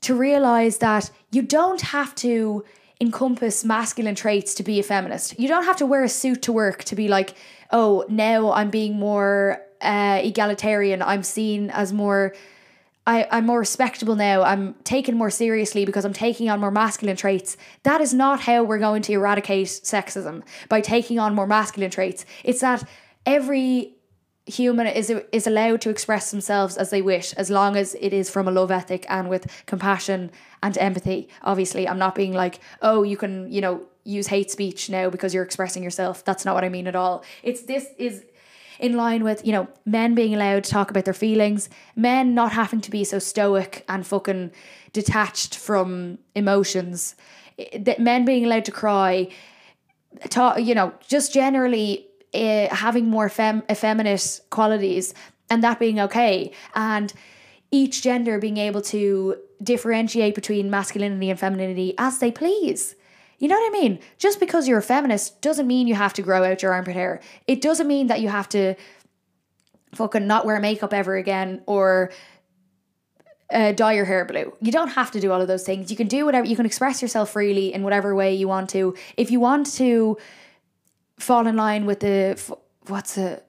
to realize that you don't have to encompass masculine traits to be a feminist. You don't have to wear a suit to work to be like, oh, now I'm being more uh, egalitarian. I'm seen as more. I, I'm more respectable now. I'm taken more seriously because I'm taking on more masculine traits. That is not how we're going to eradicate sexism by taking on more masculine traits. It's that every human is is allowed to express themselves as they wish as long as it is from a love ethic and with compassion and empathy. Obviously i'm not being like oh you can you know use hate speech now because you're expressing yourself. That's not what i mean at all. It's this is in line with you know men being allowed to talk about their feelings men not having to be so stoic and fucking detached from emotions. That men being allowed to cry talk you know just generally uh, having more fem- effeminate qualities and that being okay. And each gender being able to differentiate between masculinity and femininity as they please. You know what I mean? Just because you're a feminist doesn't mean you have to grow out your armpit hair. It doesn't mean that you have to fucking not wear makeup ever again or uh, dye your hair blue. You don't have to do all of those things. You can do whatever, you can express yourself freely in whatever way you want to. If you want to fall in line with the, what's it,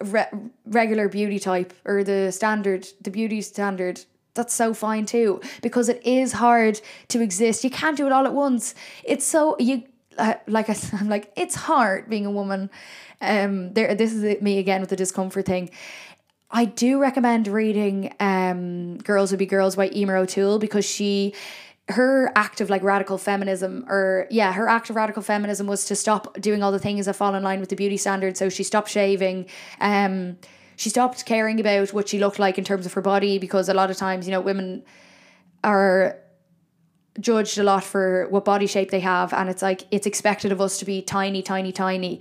re- regular beauty type or the standard, the beauty standard, that's so fine too because it is hard to exist. You can't do it all at once. It's so, you, uh, like I, I'm like, it's hard being a woman. Um, there, this is me again with the discomfort thing. I do recommend reading um, Girls Would Be Girls by Emer O'Toole because she her act of like radical feminism or yeah her act of radical feminism was to stop doing all the things that fall in line with the beauty standard so she stopped shaving um she stopped caring about what she looked like in terms of her body because a lot of times you know women are judged a lot for what body shape they have and it's like it's expected of us to be tiny tiny tiny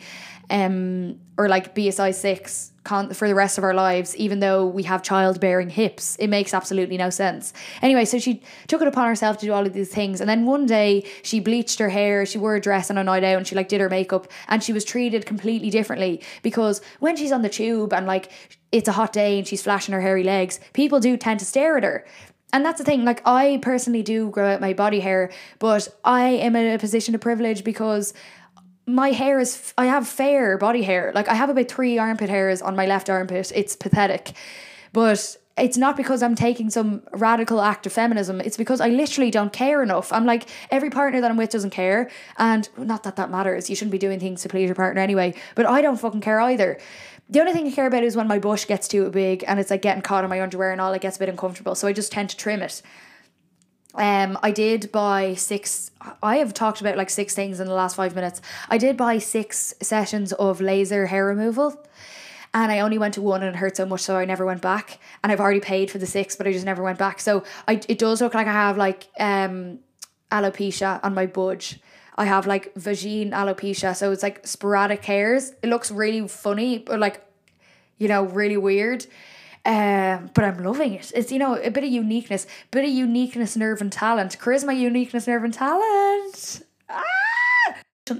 um or like BSI a size 6 con- for the rest of our lives, even though we have childbearing hips. It makes absolutely no sense. Anyway, so she took it upon herself to do all of these things. And then one day she bleached her hair, she wore a dress on a night out, and she like did her makeup, and she was treated completely differently because when she's on the tube and like it's a hot day and she's flashing her hairy legs, people do tend to stare at her. And that's the thing, like I personally do grow out my body hair, but I am in a position of privilege because my hair is I have fair body hair. Like I have about three armpit hairs on my left armpit. It's pathetic. But it's not because I'm taking some radical act of feminism. It's because I literally don't care enough. I'm like, every partner that I'm with doesn't care. And not that that matters. You shouldn't be doing things to please your partner anyway. But I don't fucking care either. The only thing I care about is when my bush gets too big and it's like getting caught in my underwear and all, it gets a bit uncomfortable. So I just tend to trim it. Um, I did buy six. I have talked about like six things in the last five minutes. I did buy six sessions of laser hair removal, and I only went to one and it hurt so much, so I never went back. And I've already paid for the six, but I just never went back. So I it does look like I have like um alopecia on my budge. I have like vagine alopecia, so it's like sporadic hairs. It looks really funny, but like, you know, really weird. Um, but I'm loving it. It's you know a bit of uniqueness, bit of uniqueness, nerve and talent, charisma, uniqueness, nerve and talent. Ah!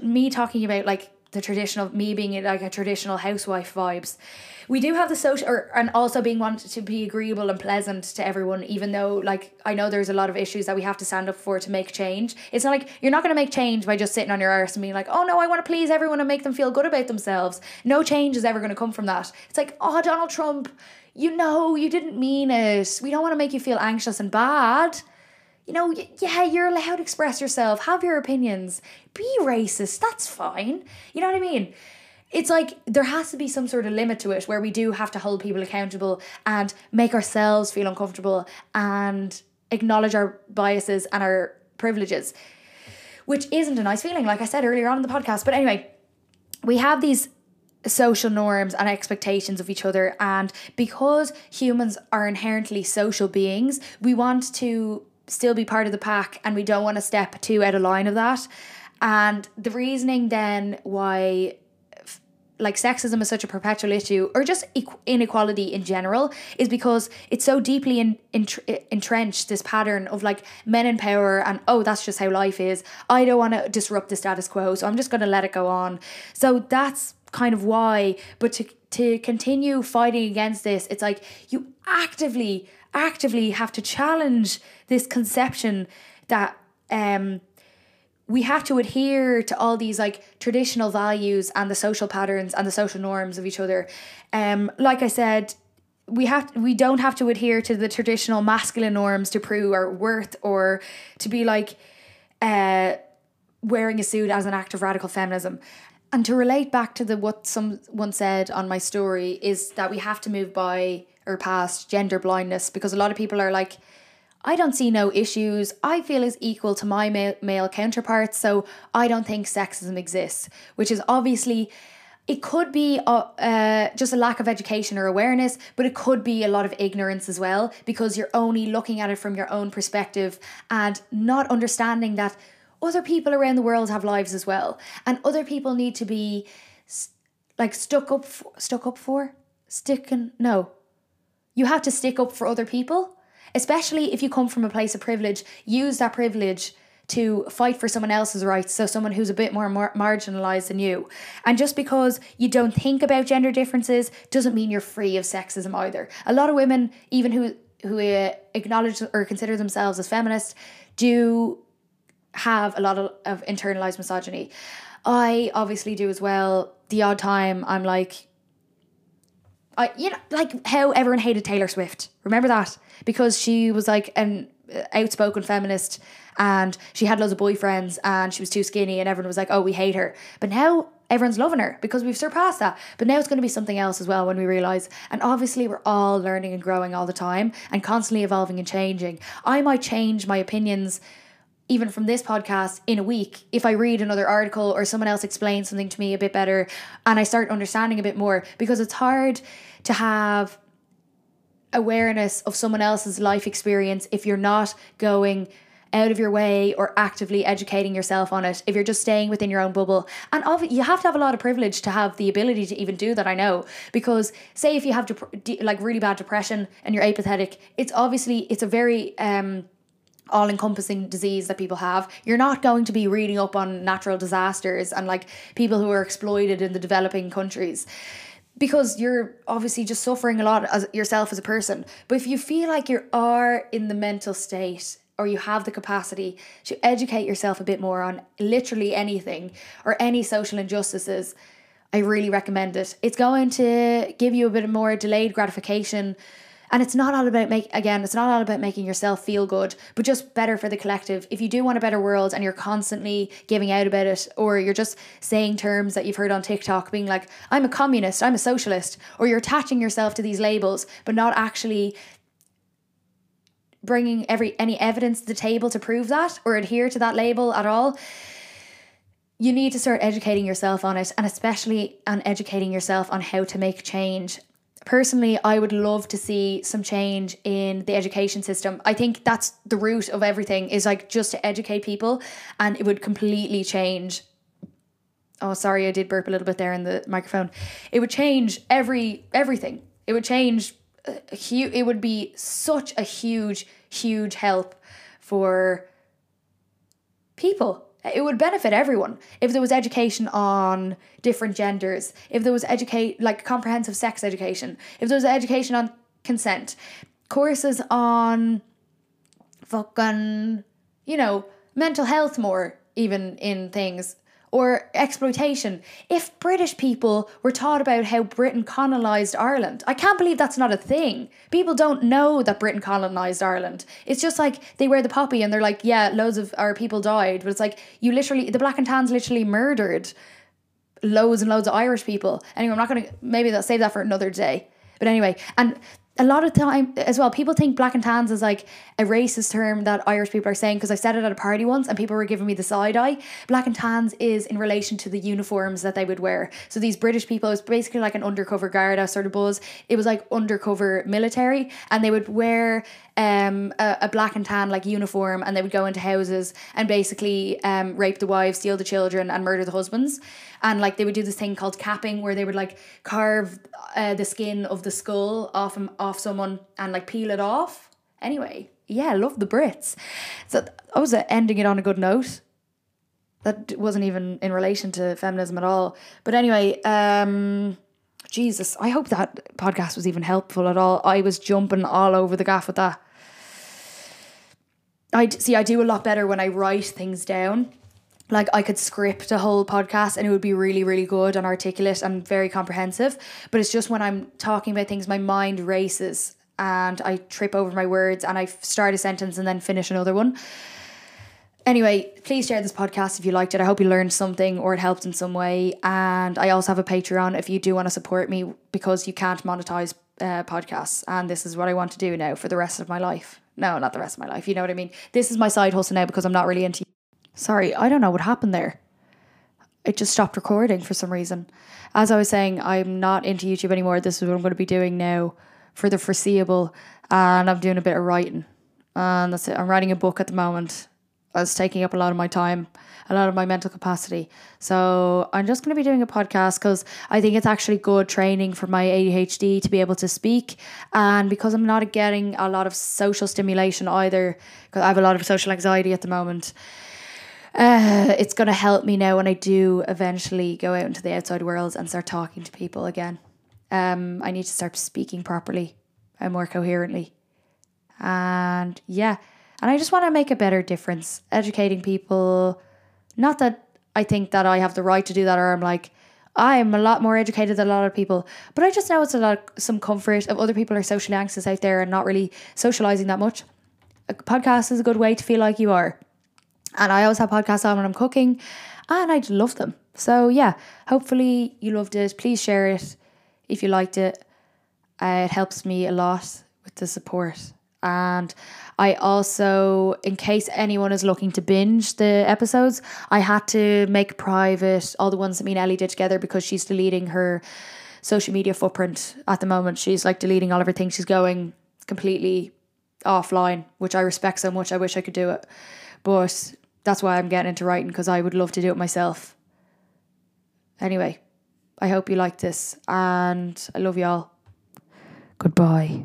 Me talking about like the traditional, me being like a traditional housewife vibes. We do have the social, or, and also being wanted to be agreeable and pleasant to everyone, even though like I know there's a lot of issues that we have to stand up for to make change. It's not like you're not going to make change by just sitting on your arse and being like, oh no, I want to please everyone and make them feel good about themselves. No change is ever going to come from that. It's like, oh, Donald Trump you know, you didn't mean it. We don't want to make you feel anxious and bad. You know, yeah, you're allowed to express yourself, have your opinions, be racist, that's fine. You know what I mean? It's like there has to be some sort of limit to it where we do have to hold people accountable and make ourselves feel uncomfortable and acknowledge our biases and our privileges, which isn't a nice feeling, like I said earlier on in the podcast. But anyway, we have these social norms and expectations of each other. And because humans are inherently social beings, we want to still be part of the pack and we don't want to step too out of line of that. And the reasoning then why like sexism is such a perpetual issue or just inequality in general is because it's so deeply in, in, entrenched this pattern of like men in power and oh that's just how life is i don't want to disrupt the status quo so i'm just going to let it go on so that's kind of why. But to to continue fighting against this, it's like you actively, actively have to challenge this conception that um we have to adhere to all these like traditional values and the social patterns and the social norms of each other. Um, like I said, we have we don't have to adhere to the traditional masculine norms to prove our worth or to be like uh wearing a suit as an act of radical feminism. And to relate back to the what someone said on my story is that we have to move by or past gender blindness because a lot of people are like, I don't see no issues. I feel as equal to my male, male counterparts, so I don't think sexism exists, which is obviously it could be uh, uh, just a lack of education or awareness, but it could be a lot of ignorance as well because you're only looking at it from your own perspective and not understanding that other people around the world have lives as well and other people need to be like stuck up for, stuck up for sticking no you have to stick up for other people especially if you come from a place of privilege use that privilege to fight for someone else's rights, so someone who's a bit more mar- marginalized than you. And just because you don't think about gender differences doesn't mean you're free of sexism either. A lot of women, even who who uh, acknowledge or consider themselves as feminists, do have a lot of, of internalized misogyny. I obviously do as well. The odd time I'm like, I you know like how everyone hated Taylor Swift. Remember that because she was like an outspoken feminist and she had loads of boyfriends and she was too skinny and everyone was like, "Oh, we hate her." But now everyone's loving her because we've surpassed that. But now it's going to be something else as well when we realize. And obviously, we're all learning and growing all the time and constantly evolving and changing. I might change my opinions even from this podcast in a week if I read another article or someone else explains something to me a bit better and I start understanding a bit more because it's hard to have awareness of someone else's life experience if you're not going out of your way or actively educating yourself on it if you're just staying within your own bubble. And you have to have a lot of privilege to have the ability to even do that i know because say if you have dep- like really bad depression and you're apathetic it's obviously it's a very um all encompassing disease that people have. You're not going to be reading up on natural disasters and like people who are exploited in the developing countries because you're obviously just suffering a lot as yourself as a person. But if you feel like you are in the mental state or you have the capacity to educate yourself a bit more on literally anything or any social injustices, I really recommend it. It's going to give you a bit more delayed gratification and it's not all about make again, it's not all about making yourself feel good, but just better for the collective. If you do want a better world and you're constantly giving out about it, or you're just saying terms that you've heard on TikTok, being like, I'm a communist, I'm a socialist, or you're attaching yourself to these labels, but not actually bringing every any evidence to the table to prove that or adhere to that label at all you need to start educating yourself on it and especially on educating yourself on how to make change personally, I would love to see some change in the education system. I think that's the root of everything is like just to educate people and it would completely change. Oh, sorry, I did burp a little bit there in the microphone. It would change every everything. It would change uh, a huge it would be such a huge huge help for people it would benefit everyone. If there was education on different genders, if there was educate like comprehensive sex education, if there was education on consent, courses on fucking you know mental health more even in things or exploitation. If British people were taught about how Britain colonised Ireland, I can't believe that's not a thing. People don't know that Britain colonised Ireland. It's just like they wear the poppy and they're like, yeah, loads of our people died. But it's like, you literally, the Black and Tans literally murdered loads and loads of Irish people. Anyway, I'm not going to, maybe they'll save that for another day. But anyway, and a lot of time as well, people think black and tans is like a racist term that Irish people are saying because I said it at a party once and people were giving me the side eye. Black and tans is in relation to the uniforms that they would wear. So these British people, it was basically like an undercover Garda sort of buzz. It was like undercover military and they would wear um, a, a, black and tan like uniform and they would go into houses and basically um, rape the wives, steal the children, and murder the husbands. And like they would do this thing called capping where they would like carve uh, the skin of the skull off off someone and like peel it off. Anyway, yeah, love the Brits. So I was uh, ending it on a good note. That wasn't even in relation to feminism at all. But anyway, um, Jesus, I hope that podcast was even helpful at all. I was jumping all over the gaff with that. I see. I do a lot better when I write things down. Like I could script a whole podcast and it would be really, really good and articulate and very comprehensive. But it's just when I'm talking about things, my mind races and I trip over my words and I start a sentence and then finish another one. Anyway, please share this podcast if you liked it. I hope you learned something or it helped in some way. And I also have a Patreon if you do want to support me because you can't monetize uh, podcasts. And this is what I want to do now for the rest of my life. No, not the rest of my life. You know what I mean? This is my side hustle now because I'm not really into. Sorry, I don't know what happened there. It just stopped recording for some reason. As I was saying, I'm not into YouTube anymore. This is what I'm going to be doing now for the foreseeable. And I'm doing a bit of writing. And that's it. I'm writing a book at the moment. It's taking up a lot of my time, a lot of my mental capacity. So I'm just going to be doing a podcast because I think it's actually good training for my ADHD to be able to speak. And because I'm not getting a lot of social stimulation either, because I have a lot of social anxiety at the moment uh, it's going to help me now when I do eventually go out into the outside world and start talking to people again. Um, I need to start speaking properly and more coherently. And yeah, and I just want to make a better difference, educating people. Not that I think that I have the right to do that or I'm like, I'm a lot more educated than a lot of people, but I just know it's a lot of some comfort of other people are socially anxious out there and not really socializing that much. A podcast is a good way to feel like you are. And I always have podcasts on when I'm cooking and I just love them. So yeah, hopefully you loved it. Please share it if you liked it. Uh, it helps me a lot with the support. And I also, in case anyone is looking to binge the episodes, I had to make private all the ones that me and Ellie did together because she's deleting her social media footprint at the moment. She's like deleting all of her things. She's going completely offline, which I respect so much. I wish I could do it. But that's why I'm getting into writing because I would love to do it myself. Anyway, I hope you like this and I love y'all. Goodbye.